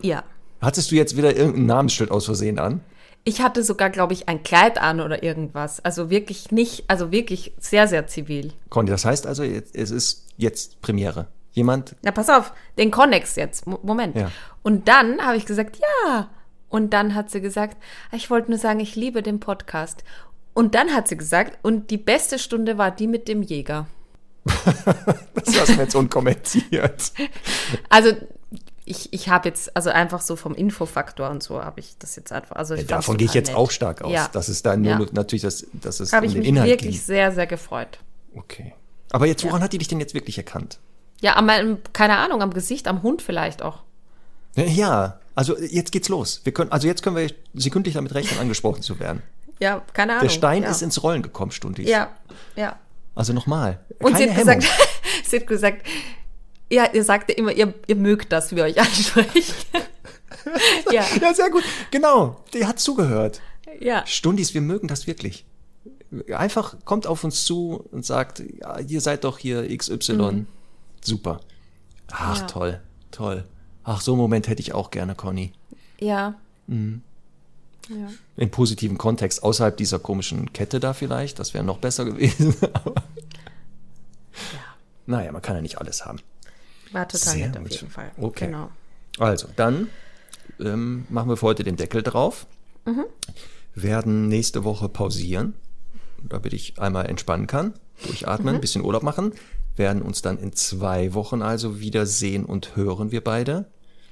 [SPEAKER 1] Ja.
[SPEAKER 2] Hattest du jetzt wieder irgendein Namensschild aus Versehen an?
[SPEAKER 1] Ich hatte sogar, glaube ich, ein Kleid an oder irgendwas. Also wirklich nicht, also wirklich sehr, sehr zivil.
[SPEAKER 2] Conny, das heißt also, es ist jetzt Premiere. Jemand,
[SPEAKER 1] Na, pass auf, den Connex jetzt. Mo- Moment.
[SPEAKER 2] Ja.
[SPEAKER 1] Und dann habe ich gesagt, ja. Und dann hat sie gesagt, ich wollte nur sagen, ich liebe den Podcast. Und dann hat sie gesagt, und die beste Stunde war die mit dem Jäger. [laughs]
[SPEAKER 2] das lassen wir jetzt unkommentiert. [laughs]
[SPEAKER 1] Also ich, ich habe jetzt, also einfach so vom Infofaktor und so habe ich das jetzt einfach. Also fand's
[SPEAKER 2] Davon gehe ich jetzt
[SPEAKER 1] nett.
[SPEAKER 2] auch stark aus.
[SPEAKER 1] Ja.
[SPEAKER 2] Das ist dann nur
[SPEAKER 1] Ja.
[SPEAKER 2] natürlich, das, das ist
[SPEAKER 1] Habe
[SPEAKER 2] um
[SPEAKER 1] ich
[SPEAKER 2] den
[SPEAKER 1] mich
[SPEAKER 2] Inhalt
[SPEAKER 1] wirklich
[SPEAKER 2] ging.
[SPEAKER 1] sehr, sehr gefreut.
[SPEAKER 2] Okay. Aber jetzt, woran hat die dich denn jetzt wirklich erkannt?
[SPEAKER 1] Ja, an meinem, keine Ahnung, am Gesicht, am Hund vielleicht auch.
[SPEAKER 2] Ja, also jetzt geht's los. Wir können, also jetzt können wir sekündlich damit rechnen, [laughs] angesprochen zu werden.
[SPEAKER 1] Ja, keine Ahnung.
[SPEAKER 2] Der Stein
[SPEAKER 1] ja.
[SPEAKER 2] ist ins Rollen gekommen, Stundis.
[SPEAKER 1] Ja, ja.
[SPEAKER 2] Also nochmal.
[SPEAKER 1] Und sie hat,
[SPEAKER 2] Hemmung.
[SPEAKER 1] gesagt, [laughs] sie hat gesagt, ja, ihr sagt ja immer, ihr, ihr mögt das, wie ihr euch [laughs] anspricht. ja,
[SPEAKER 2] Ja, sehr gut. Genau. Die hat zugehört.
[SPEAKER 1] ja.
[SPEAKER 2] Stundis, wir mögen das wirklich. Einfach kommt auf uns zu und sagt, ja, ihr seid doch hier XY. Super. Ach,
[SPEAKER 1] Ja.
[SPEAKER 2] toll, toll. Ach, so einen Moment hätte ich auch gerne, Conny.
[SPEAKER 1] Ja.
[SPEAKER 2] Im positiven Kontext, außerhalb dieser komischen Kette da vielleicht. Das wäre noch besser gewesen. [laughs] Aber Naja, man kann ja nicht alles haben.
[SPEAKER 1] War total
[SPEAKER 2] Sehr
[SPEAKER 1] nett auf jeden Fall.
[SPEAKER 2] Okay.
[SPEAKER 1] Genau.
[SPEAKER 2] Also, dann ähm, machen wir für heute den Deckel drauf.
[SPEAKER 1] Mhm.
[SPEAKER 2] Werden nächste Woche pausieren, damit ich einmal entspannen kann, durchatmen,
[SPEAKER 1] Mhm.
[SPEAKER 2] ein bisschen Urlaub machen. Werden uns dann in zwei Wochen also wieder sehen und hören wir beide.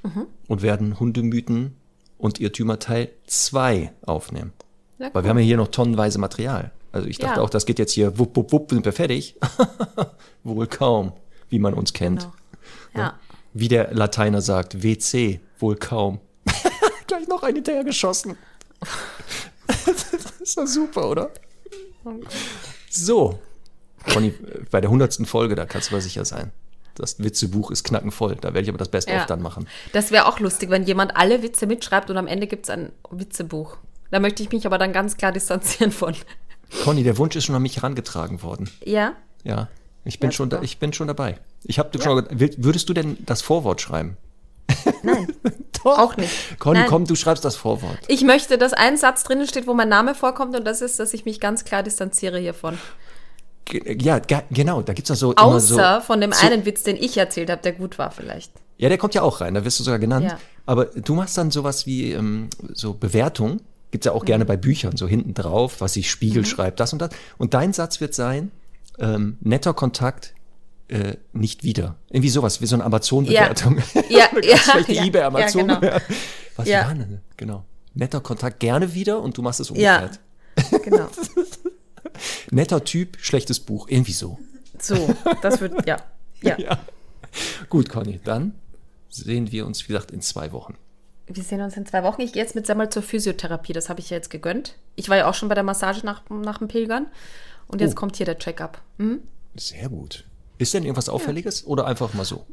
[SPEAKER 1] Mhm.
[SPEAKER 2] Und werden Hundemythen und Irrtümer Teil 2 aufnehmen.
[SPEAKER 1] Ja,
[SPEAKER 2] Weil wir haben ja hier noch tonnenweise Material. Also ich dachte
[SPEAKER 1] Ja.
[SPEAKER 2] auch, das geht jetzt hier wupp, wupp, wupp, sind wir fertig. [laughs] Wohl kaum, wie man uns kennt.
[SPEAKER 1] Genau. Ja.
[SPEAKER 2] Wie der Lateiner sagt, WC, wohl kaum. [laughs] Gleich noch einen hinterher geschossen. [laughs] das ist doch super, oder? So. Conny, bei der hundertsten Folge, da kannst du mal sicher sein. Das Witzebuch ist knackenvoll. Da werde ich aber das Beste
[SPEAKER 1] Ja.
[SPEAKER 2] auf dann machen.
[SPEAKER 1] Das wäre auch lustig, wenn jemand alle Witze mitschreibt und am Ende gibt es ein Witzebuch. Da möchte ich mich aber dann ganz klar distanzieren von.
[SPEAKER 2] Conny, der Wunsch ist schon an mich herangetragen worden.
[SPEAKER 1] Ja?
[SPEAKER 2] Ja, ich bin,
[SPEAKER 1] Ja,
[SPEAKER 2] schon, da, ich bin schon dabei. Ich habe schon, will- würdest du denn das Vorwort schreiben?
[SPEAKER 1] Nein. [laughs]
[SPEAKER 2] Doch.
[SPEAKER 1] Auch nicht.
[SPEAKER 2] Conny,
[SPEAKER 1] Nein.
[SPEAKER 2] komm, du schreibst das Vorwort.
[SPEAKER 1] Ich möchte, dass ein Satz drinnen steht, wo mein Name vorkommt und das ist, dass ich mich ganz klar distanziere hiervon.
[SPEAKER 2] Ja, ge- genau, da gibt's doch so immer so.
[SPEAKER 1] Außer von dem
[SPEAKER 2] so-
[SPEAKER 1] einen Witz, den ich erzählt habe, der gut war vielleicht.
[SPEAKER 2] Ja, der kommt ja auch rein, da wirst du sogar genannt.
[SPEAKER 1] Ja.
[SPEAKER 2] Aber du machst dann sowas wie ähm, so Bewertung. Gibt's ja auch
[SPEAKER 1] Mhm.
[SPEAKER 2] gerne bei Büchern, so hinten drauf, was sich Spiegel schreibt, das und das. Und dein Satz wird sein, ähm, netter Kontakt, äh, nicht wieder. Irgendwie sowas, wie so eine Amazon-Bewertung.
[SPEAKER 1] Ja, [laughs] ja,
[SPEAKER 2] ganz schlechte
[SPEAKER 1] ja,
[SPEAKER 2] eBay-Amazon.
[SPEAKER 1] ja, genau. [laughs]
[SPEAKER 2] Was
[SPEAKER 1] Ja.
[SPEAKER 2] war denn? Genau. Netter Kontakt gerne wieder und du machst es
[SPEAKER 1] Ja.
[SPEAKER 2] umgekehrt.
[SPEAKER 1] Genau. [laughs]
[SPEAKER 2] Netter Typ, schlechtes Buch, irgendwie so.
[SPEAKER 1] So, das wird, ja. [laughs] Ja.
[SPEAKER 2] Ja. Gut, Conny, dann sehen wir uns, wie gesagt, in zwei Wochen.
[SPEAKER 1] Wir sehen uns in zwei Wochen. Ich gehe jetzt mit Semmel zur Physiotherapie. Das habe ich ja jetzt gegönnt. Ich war ja auch schon bei der Massage nach, nach dem Pilgern. Und jetzt
[SPEAKER 2] Oh.
[SPEAKER 1] kommt hier der Check-up. Hm?
[SPEAKER 2] Sehr gut. Ist denn irgendwas Auffälliges oder einfach mal so?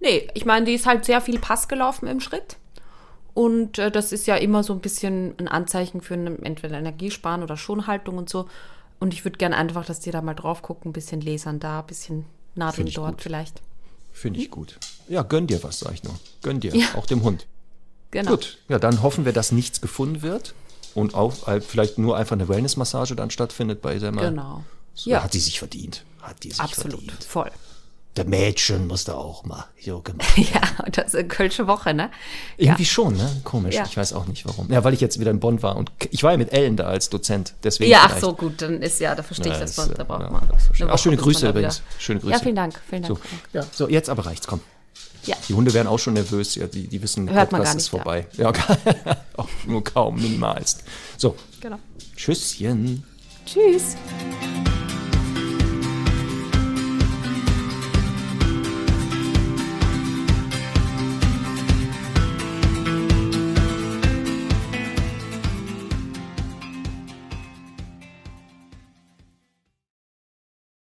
[SPEAKER 1] Nee, ich meine, die ist halt sehr viel Pass gelaufen im Schritt. Und äh, das ist ja immer so ein bisschen ein Anzeichen für eine, entweder Energiesparen oder Schonhaltung und so. Und ich würde gerne einfach, dass die da mal drauf gucken, ein bisschen lasern da, ein bisschen Nadeln dort
[SPEAKER 2] gut.
[SPEAKER 1] vielleicht.
[SPEAKER 2] Finde ich gut. Ja, gönn dir was, sag ich nur. Gönn dir,
[SPEAKER 1] Ja.
[SPEAKER 2] auch dem Hund.
[SPEAKER 1] Genau.
[SPEAKER 2] Gut, ja, dann hoffen wir, dass nichts gefunden wird und auch äh, vielleicht nur einfach eine Wellness-Massage dann stattfindet bei Selma.
[SPEAKER 1] Genau.
[SPEAKER 2] So,
[SPEAKER 1] Ja.
[SPEAKER 2] Hat sie sich verdient. Hat die sich
[SPEAKER 1] Absolut.
[SPEAKER 2] verdient.
[SPEAKER 1] Voll.
[SPEAKER 2] Der Mädchen musste auch mal so gemacht. [laughs]
[SPEAKER 1] Ja, und das ist eine Kölsche Woche, ne?
[SPEAKER 2] Irgendwie schon, ne? Komisch.
[SPEAKER 1] Ja.
[SPEAKER 2] Ich weiß auch nicht warum. Ja, weil ich jetzt wieder in Bonn war und ich war ja mit Ellen da als Dozent. Deswegen
[SPEAKER 1] Ja, ach so, gut, dann ist ja, da verstehe ich
[SPEAKER 2] Ja,
[SPEAKER 1] das,
[SPEAKER 2] ist,
[SPEAKER 1] da
[SPEAKER 2] äh,
[SPEAKER 1] braucht
[SPEAKER 2] ja,
[SPEAKER 1] man. eine
[SPEAKER 2] Ach, schöne Grüße
[SPEAKER 1] da
[SPEAKER 2] übrigens. Schöne Grüße.
[SPEAKER 1] Ja, vielen Dank, vielen Dank.
[SPEAKER 2] So, ja, so, jetzt aber reicht's, komm.
[SPEAKER 1] Ja.
[SPEAKER 2] Die Hunde werden auch schon nervös, ja, die, die wissen,
[SPEAKER 1] Hört man
[SPEAKER 2] Podcast ist
[SPEAKER 1] ja.
[SPEAKER 2] vorbei. Ja, [laughs] auch nur kaum, minimalst. So,
[SPEAKER 1] Genau.
[SPEAKER 2] Tschüsschen.
[SPEAKER 1] Tschüss.